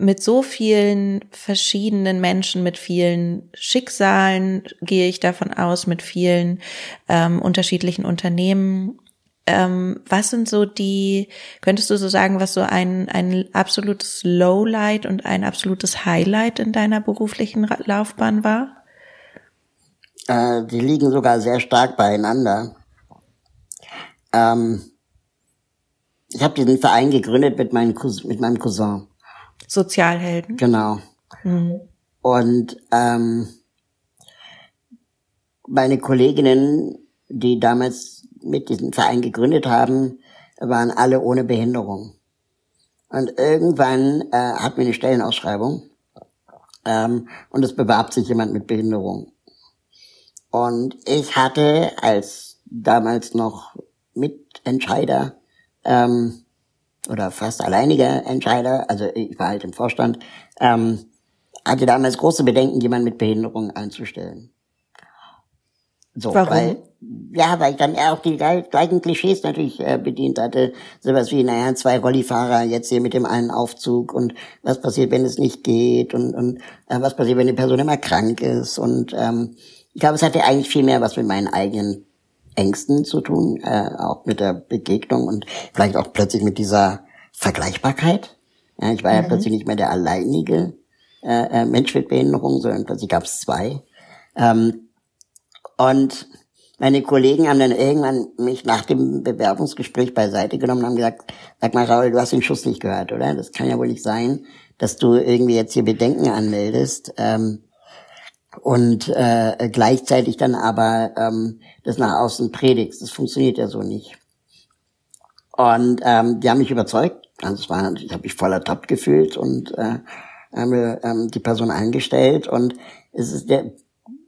mit so vielen verschiedenen Menschen, mit vielen Schicksalen, gehe ich davon aus, mit vielen ähm, unterschiedlichen Unternehmen. Ähm, was sind so die, könntest du so sagen, was so ein, ein absolutes Lowlight und ein absolutes Highlight in deiner beruflichen Laufbahn war? Äh, die liegen sogar sehr stark beieinander. Ähm, ich habe diesen Verein gegründet mit, meinem mit meinem Cousin. Sozialhelden. Genau. Mhm. Und ähm, meine Kolleginnen, die damals mit diesem Verein gegründet haben, waren alle ohne Behinderung. Und irgendwann äh, hatten wir eine Stellenausschreibung ähm, und es bewarb sich jemand mit Behinderung. Und ich hatte als damals noch Mitentscheider ähm, oder fast alleiniger Entscheider, also ich war halt im Vorstand, ähm, hatte damals große Bedenken, jemanden mit Behinderung einzustellen. So, Warum? Weil, ja, weil ich dann auch die gleichen Klischees natürlich äh, bedient hatte. Sowas wie, naja, zwei Rollifahrer jetzt hier mit dem einen Aufzug und was passiert, wenn es nicht geht und, und äh, was passiert, wenn die Person immer krank ist und ähm, ich glaube, es hatte eigentlich viel mehr was mit meinen eigenen Ängsten zu tun, äh, auch mit der Begegnung und vielleicht auch plötzlich mit dieser Vergleichbarkeit. Ja, ich war mhm. ja plötzlich nicht mehr der alleinige äh, äh, Mensch mit Behinderung, sondern plötzlich gab es zwei. Ähm, und meine Kollegen haben dann irgendwann mich nach dem Bewerbungsgespräch beiseite genommen und haben gesagt, sag mal, Raul, du hast den Schuss nicht gehört, oder? Das kann ja wohl nicht sein, dass du irgendwie jetzt hier Bedenken anmeldest. Ähm, und äh, gleichzeitig dann aber ähm, das nach außen predigst. Das funktioniert ja so nicht. Und ähm, die haben mich überzeugt. Also es war, ich habe mich voller Top gefühlt und äh, haben wir ähm, die Person eingestellt. Und es ist der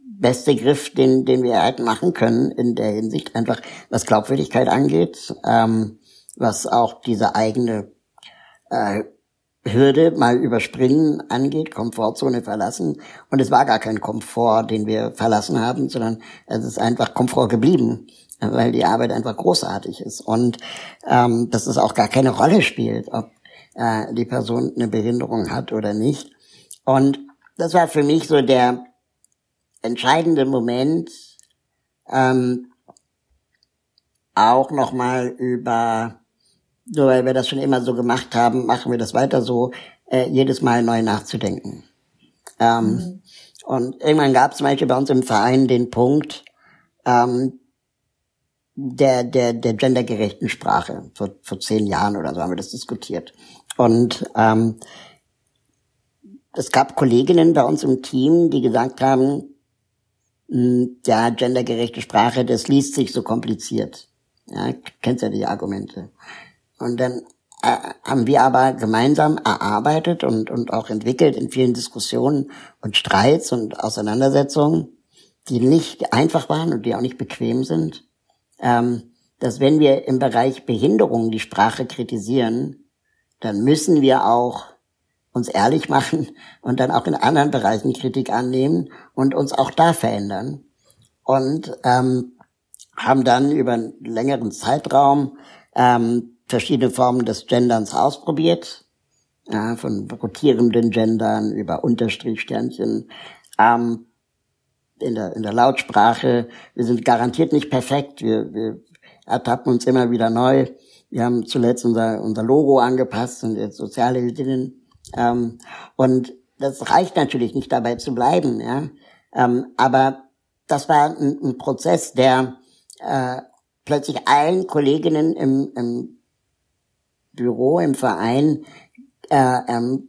beste Griff, den, den wir halt machen können in der Hinsicht, einfach was Glaubwürdigkeit angeht, ähm, was auch diese eigene äh, Hürde mal überspringen angeht, Komfortzone verlassen. Und es war gar kein Komfort, den wir verlassen haben, sondern es ist einfach Komfort geblieben, weil die Arbeit einfach großartig ist. Und ähm, dass es auch gar keine Rolle spielt, ob äh, die Person eine Behinderung hat oder nicht. Und das war für mich so der entscheidende Moment, ähm, auch nochmal über so weil wir das schon immer so gemacht haben, machen wir das weiter so, äh, jedes Mal neu nachzudenken. Ähm, mhm. Und irgendwann gab es zum Beispiel bei uns im Verein den Punkt ähm, der, der, der gendergerechten Sprache. Vor, vor zehn Jahren oder so haben wir das diskutiert. Und ähm, es gab Kolleginnen bei uns im Team, die gesagt haben, hm, ja, gendergerechte Sprache, das liest sich so kompliziert. Ja, kennst ja die Argumente. Und dann äh, haben wir aber gemeinsam erarbeitet und, und auch entwickelt in vielen Diskussionen und Streits und Auseinandersetzungen, die nicht einfach waren und die auch nicht bequem sind, ähm, dass wenn wir im Bereich Behinderung die Sprache kritisieren, dann müssen wir auch uns ehrlich machen und dann auch in anderen Bereichen Kritik annehmen und uns auch da verändern. Und ähm, haben dann über einen längeren Zeitraum ähm, verschiedene Formen des Genderns ausprobiert, ja, von rotierenden Gendern über Unterstrichsternchen. Ähm, in, der, in der Lautsprache, wir sind garantiert nicht perfekt, wir, wir ertappen uns immer wieder neu. Wir haben zuletzt unser, unser Logo angepasst und jetzt Sozialheldinnen. Ähm, und das reicht natürlich nicht dabei zu bleiben, ja. Ähm, aber das war ein, ein Prozess, der äh, plötzlich allen Kolleginnen im, im Büro, im Verein äh, ähm,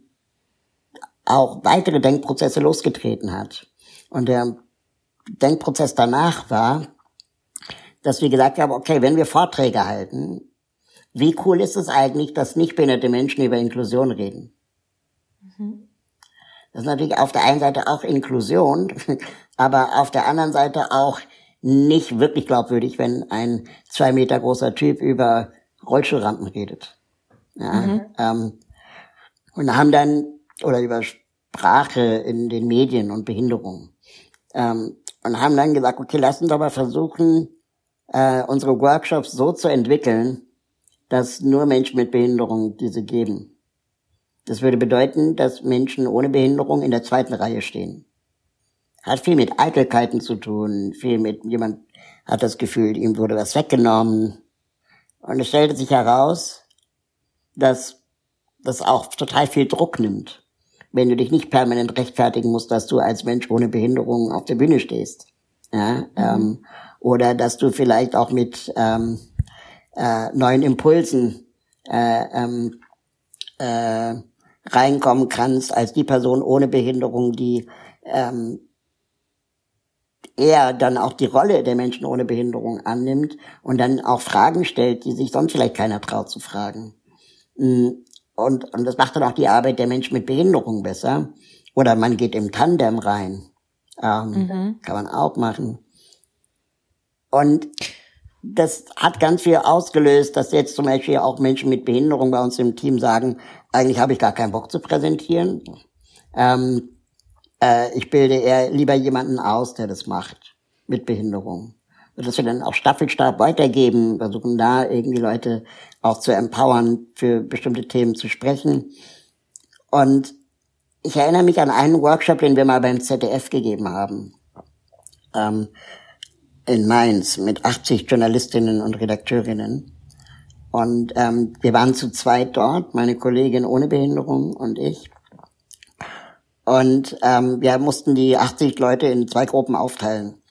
auch weitere Denkprozesse losgetreten hat. Und der Denkprozess danach war, dass wir gesagt haben, okay, wenn wir Vorträge halten, wie cool ist es eigentlich, dass nicht behinderte Menschen über Inklusion reden? Mhm. Das ist natürlich auf der einen Seite auch Inklusion, [laughs] aber auf der anderen Seite auch nicht wirklich glaubwürdig, wenn ein zwei Meter großer Typ über Rollstuhlrampen redet. Ja, mhm. ähm, und haben dann, oder über Sprache in den Medien und Behinderung. Ähm, und haben dann gesagt, okay, lass uns aber versuchen, äh, unsere Workshops so zu entwickeln, dass nur Menschen mit Behinderung diese geben. Das würde bedeuten, dass Menschen ohne Behinderung in der zweiten Reihe stehen. Hat viel mit Eitelkeiten zu tun, viel mit jemand hat das Gefühl, ihm wurde was weggenommen. Und es stellte sich heraus, dass das auch total viel Druck nimmt, wenn du dich nicht permanent rechtfertigen musst, dass du als Mensch ohne Behinderung auf der Bühne stehst. Ja, mhm. ähm, oder dass du vielleicht auch mit ähm, äh, neuen Impulsen äh, ähm, äh, reinkommen kannst als die Person ohne Behinderung, die ähm, eher dann auch die Rolle der Menschen ohne Behinderung annimmt und dann auch Fragen stellt, die sich sonst vielleicht keiner traut zu fragen. Mm, und, und das macht dann auch die Arbeit der Menschen mit Behinderung besser. Oder man geht im Tandem rein. Ähm, mhm. Kann man auch machen. Und das hat ganz viel ausgelöst, dass jetzt zum Beispiel auch Menschen mit Behinderung bei uns im Team sagen, eigentlich habe ich gar keinen Bock zu präsentieren. Ähm, äh, ich bilde eher lieber jemanden aus, der das macht mit Behinderung. Und dass wir dann auch Staffelstab weitergeben, versuchen da irgendwie Leute auch zu empowern, für bestimmte Themen zu sprechen. Und ich erinnere mich an einen Workshop, den wir mal beim ZDF gegeben haben. Ähm, in Mainz mit 80 Journalistinnen und Redakteurinnen. Und ähm, wir waren zu zweit dort, meine Kollegin ohne Behinderung und ich. Und ähm, wir mussten die 80 Leute in zwei Gruppen aufteilen.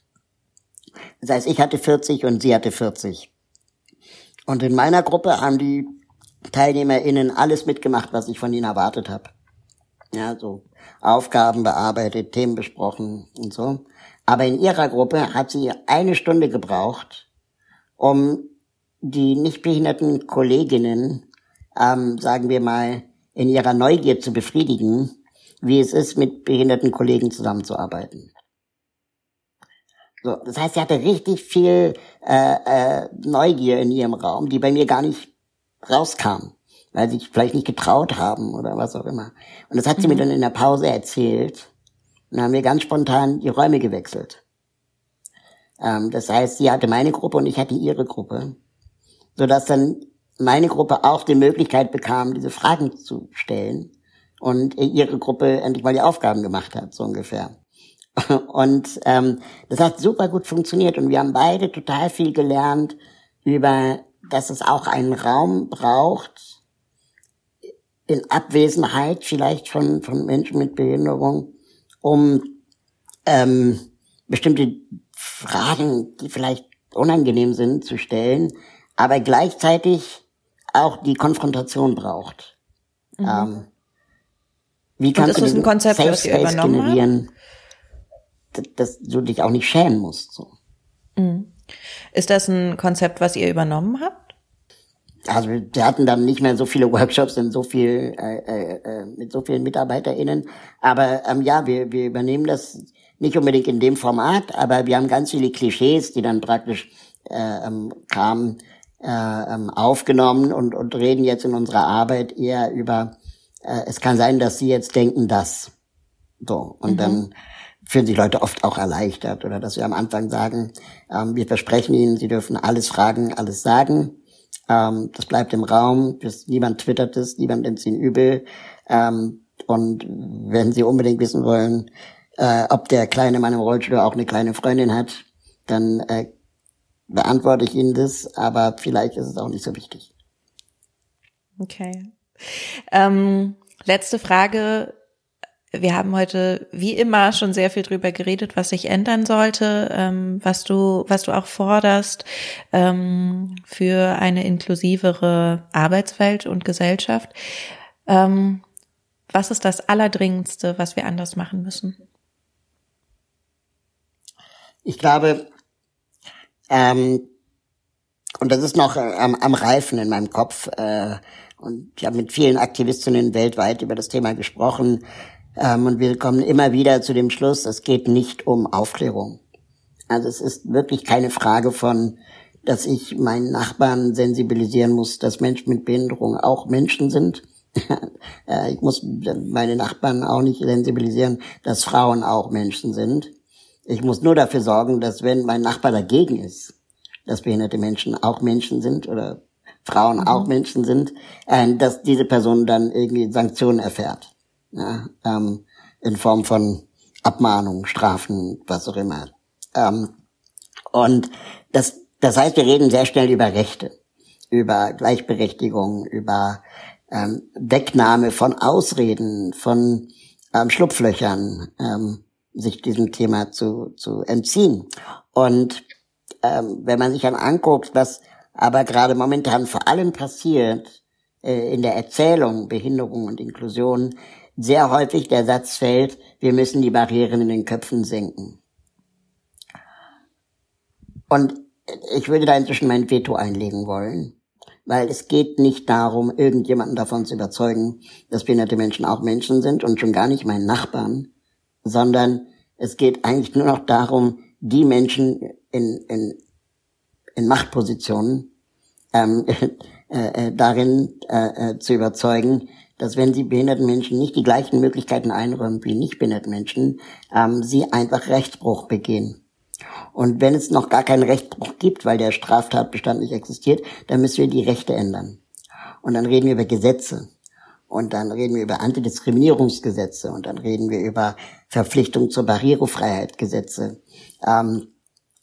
Das heißt, ich hatte 40 und sie hatte 40. Und in meiner Gruppe haben die TeilnehmerInnen alles mitgemacht, was ich von ihnen erwartet habe. Ja, so Aufgaben bearbeitet, Themen besprochen und so. Aber in ihrer Gruppe hat sie eine Stunde gebraucht, um die nicht behinderten Kolleginnen, ähm, sagen wir mal, in ihrer Neugier zu befriedigen, wie es ist, mit behinderten Kollegen zusammenzuarbeiten. So, das heißt, sie hatte richtig viel äh, äh, Neugier in ihrem Raum, die bei mir gar nicht rauskam, weil sie sich vielleicht nicht getraut haben oder was auch immer. Und das hat sie mhm. mir dann in der Pause erzählt. Und dann haben wir ganz spontan die Räume gewechselt. Ähm, das heißt, sie hatte meine Gruppe und ich hatte ihre Gruppe, sodass dann meine Gruppe auch die Möglichkeit bekam, diese Fragen zu stellen und ihre Gruppe endlich mal die Aufgaben gemacht hat, so ungefähr. [laughs] Und ähm, das hat super gut funktioniert und wir haben beide total viel gelernt über, dass es auch einen Raum braucht, in Abwesenheit vielleicht von, von Menschen mit Behinderung, um ähm, bestimmte Fragen, die vielleicht unangenehm sind, zu stellen, aber gleichzeitig auch die Konfrontation braucht. Mhm. Ähm, wie kannst du ein Konzept, Safe Space generieren? Dass du dich auch nicht schämen musst? So. Mhm. Ist das ein Konzept, was ihr übernommen habt? Also wir hatten dann nicht mehr so viele Workshops und so viel äh, äh, äh, mit so vielen MitarbeiterInnen. Aber ähm, ja, wir, wir übernehmen das nicht unbedingt in dem Format, aber wir haben ganz viele Klischees, die dann praktisch äh, ähm, kamen, äh, ähm, aufgenommen und, und reden jetzt in unserer Arbeit eher über äh, es kann sein, dass sie jetzt denken, dass. So. Und mhm. dann fühlen sich Leute oft auch erleichtert oder dass wir am Anfang sagen, ähm, wir versprechen ihnen, sie dürfen alles fragen, alles sagen. Ähm, das bleibt im Raum, das, niemand twittert es, niemand nimmt es ihnen übel. Ähm, und wenn sie unbedingt wissen wollen, äh, ob der kleine Mann im Rollstuhl auch eine kleine Freundin hat, dann äh, beantworte ich ihnen das, aber vielleicht ist es auch nicht so wichtig. Okay. Ähm, letzte Frage. Wir haben heute wie immer schon sehr viel drüber geredet, was sich ändern sollte, ähm, was du, was du auch forderst ähm, für eine inklusivere Arbeitswelt und Gesellschaft. Ähm, was ist das Allerdringendste, was wir anders machen müssen? ich glaube, ähm, und das ist noch äh, am, am Reifen in meinem Kopf, äh, und ich habe mit vielen Aktivistinnen weltweit über das Thema gesprochen, ähm, und wir kommen immer wieder zu dem Schluss, es geht nicht um Aufklärung. Also es ist wirklich keine Frage von, dass ich meinen Nachbarn sensibilisieren muss, dass Menschen mit Behinderung auch Menschen sind. [laughs] Äh, ich muss meine Nachbarn auch nicht sensibilisieren, dass Frauen auch Menschen sind. Ich muss nur dafür sorgen, dass wenn mein Nachbar dagegen ist, dass behinderte Menschen auch Menschen sind oder Frauen mhm. auch Menschen sind, äh, dass diese Person dann irgendwie Sanktionen erfährt. Ja, ähm, in Form von Abmahnungen, Strafen, was auch immer. Ähm, und das, das heißt, wir reden sehr schnell über Rechte, über Gleichberechtigung, über ähm, Wegnahme von Ausreden, von ähm, Schlupflöchern, ähm, sich diesem Thema zu, zu entziehen. Und ähm, wenn man sich dann anguckt, was aber gerade momentan vor allem passiert äh, in der Erzählung Behinderung und Inklusion, sehr häufig der Satz fällt, wir müssen die Barrieren in den Köpfen senken. Und ich würde da inzwischen mein Veto einlegen wollen, weil es geht nicht darum, irgendjemanden davon zu überzeugen, dass behinderte Menschen auch Menschen sind und schon gar nicht meinen Nachbarn, sondern es geht eigentlich nur noch darum, die Menschen in, in, in Machtpositionen ähm, [laughs] äh, äh, darin äh, äh, zu überzeugen, dass wenn sie behinderten Menschen nicht die gleichen Möglichkeiten einräumen wie nicht behinderten Menschen, ähm, sie einfach Rechtsbruch begehen. Und wenn es noch gar keinen Rechtsbruch gibt, weil der Straftatbestand nicht existiert, dann müssen wir die Rechte ändern. Und dann reden wir über Gesetze. Und dann reden wir über Antidiskriminierungsgesetze. Und dann reden wir über Verpflichtung zur Barrierefreiheit Gesetze. Ähm,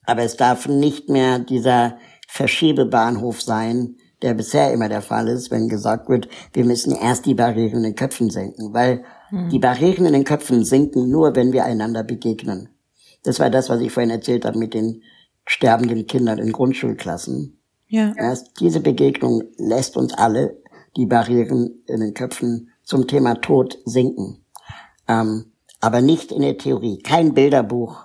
aber es darf nicht mehr dieser Verschiebebahnhof sein, der bisher immer der Fall ist, wenn gesagt wird, wir müssen erst die Barrieren in den Köpfen senken, weil hm. die Barrieren in den Köpfen sinken nur, wenn wir einander begegnen. Das war das, was ich vorhin erzählt habe mit den sterbenden Kindern in Grundschulklassen. Ja. Erst diese Begegnung lässt uns alle die Barrieren in den Köpfen zum Thema Tod sinken. Ähm, aber nicht in der Theorie. Kein Bilderbuch,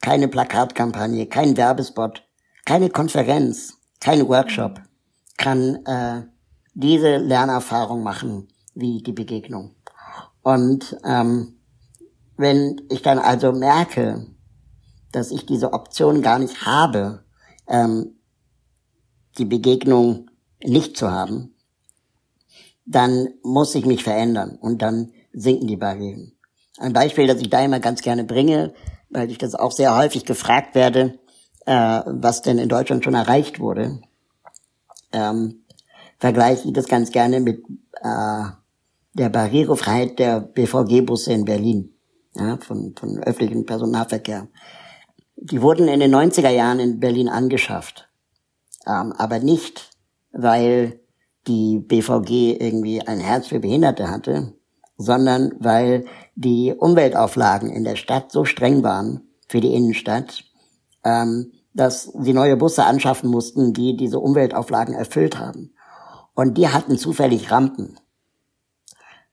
keine Plakatkampagne, kein Werbespot, keine Konferenz, kein Workshop kann äh, diese Lernerfahrung machen wie die Begegnung. Und ähm, wenn ich dann also merke, dass ich diese Option gar nicht habe, ähm, die Begegnung nicht zu haben, dann muss ich mich verändern und dann sinken die Barrieren. Ein Beispiel, das ich da immer ganz gerne bringe, weil ich das auch sehr häufig gefragt werde, äh, was denn in Deutschland schon erreicht wurde, ähm, vergleiche ich das ganz gerne mit äh, der Barrierefreiheit der BVG-Busse in Berlin, ja, von, von öffentlichem Personennahverkehr. Die wurden in den 90er Jahren in Berlin angeschafft, ähm, aber nicht, weil die BVG irgendwie ein Herz für Behinderte hatte, sondern weil die Umweltauflagen in der Stadt so streng waren für die Innenstadt, ähm, dass sie neue Busse anschaffen mussten, die diese Umweltauflagen erfüllt haben. Und die hatten zufällig Rampen.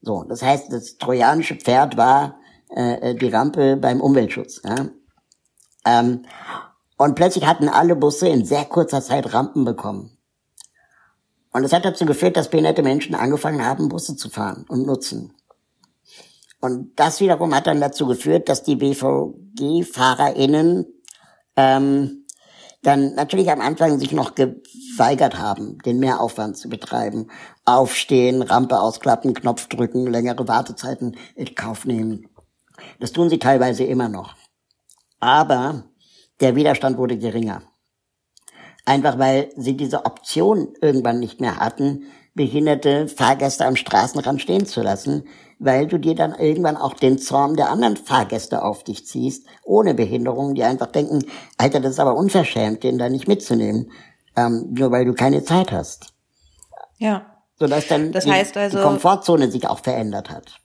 So, das heißt, das trojanische Pferd war äh, äh die Rampe beim Umweltschutz. Ja? Ähm, und plötzlich hatten alle Busse in sehr kurzer Zeit Rampen bekommen. Und das hat dazu geführt, dass behinderte Menschen angefangen haben, Busse zu fahren und nutzen. Und das wiederum hat dann dazu geführt, dass die BVG-FahrerInnen ähm, dann natürlich am Anfang sich noch geweigert haben, den Mehraufwand zu betreiben. Aufstehen, Rampe ausklappen, Knopf drücken, längere Wartezeiten in Kauf nehmen. Das tun sie teilweise immer noch. Aber der Widerstand wurde geringer. Einfach weil sie diese Option irgendwann nicht mehr hatten, behinderte Fahrgäste am Straßenrand stehen zu lassen, weil du dir dann irgendwann auch den Zorn der anderen Fahrgäste auf dich ziehst, ohne Behinderung, die einfach denken, Alter, das ist aber unverschämt, den da nicht mitzunehmen, ähm, nur weil du keine Zeit hast. Ja. Sodass dann das heißt also, die Komfortzone sich auch verändert hat.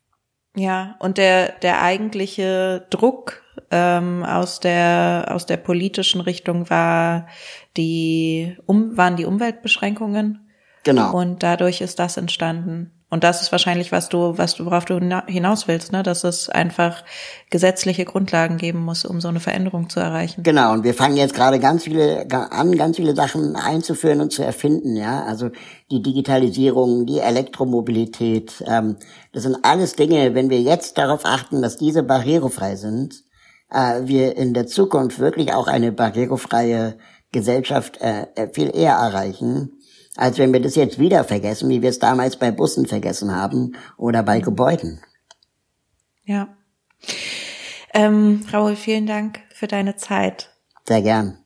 Ja, und der, der eigentliche Druck ähm, aus der aus der politischen Richtung war die um waren die Umweltbeschränkungen Genau. Und dadurch ist das entstanden. Und das ist wahrscheinlich, was du, was du, worauf du hinaus willst, ne? dass es einfach gesetzliche Grundlagen geben muss, um so eine Veränderung zu erreichen. Genau, und wir fangen jetzt gerade ganz viele an, ganz viele Sachen einzuführen und zu erfinden, ja. Also die Digitalisierung, die Elektromobilität, ähm, das sind alles Dinge, wenn wir jetzt darauf achten, dass diese barrierefrei sind, äh, wir in der Zukunft wirklich auch eine barrierefreie Gesellschaft äh, äh viel eher erreichen als wenn wir das jetzt wieder vergessen, wie wir es damals bei Bussen vergessen haben oder bei Gebäuden. Ja. Ähm, Raoul, vielen Dank für deine Zeit. Sehr gern.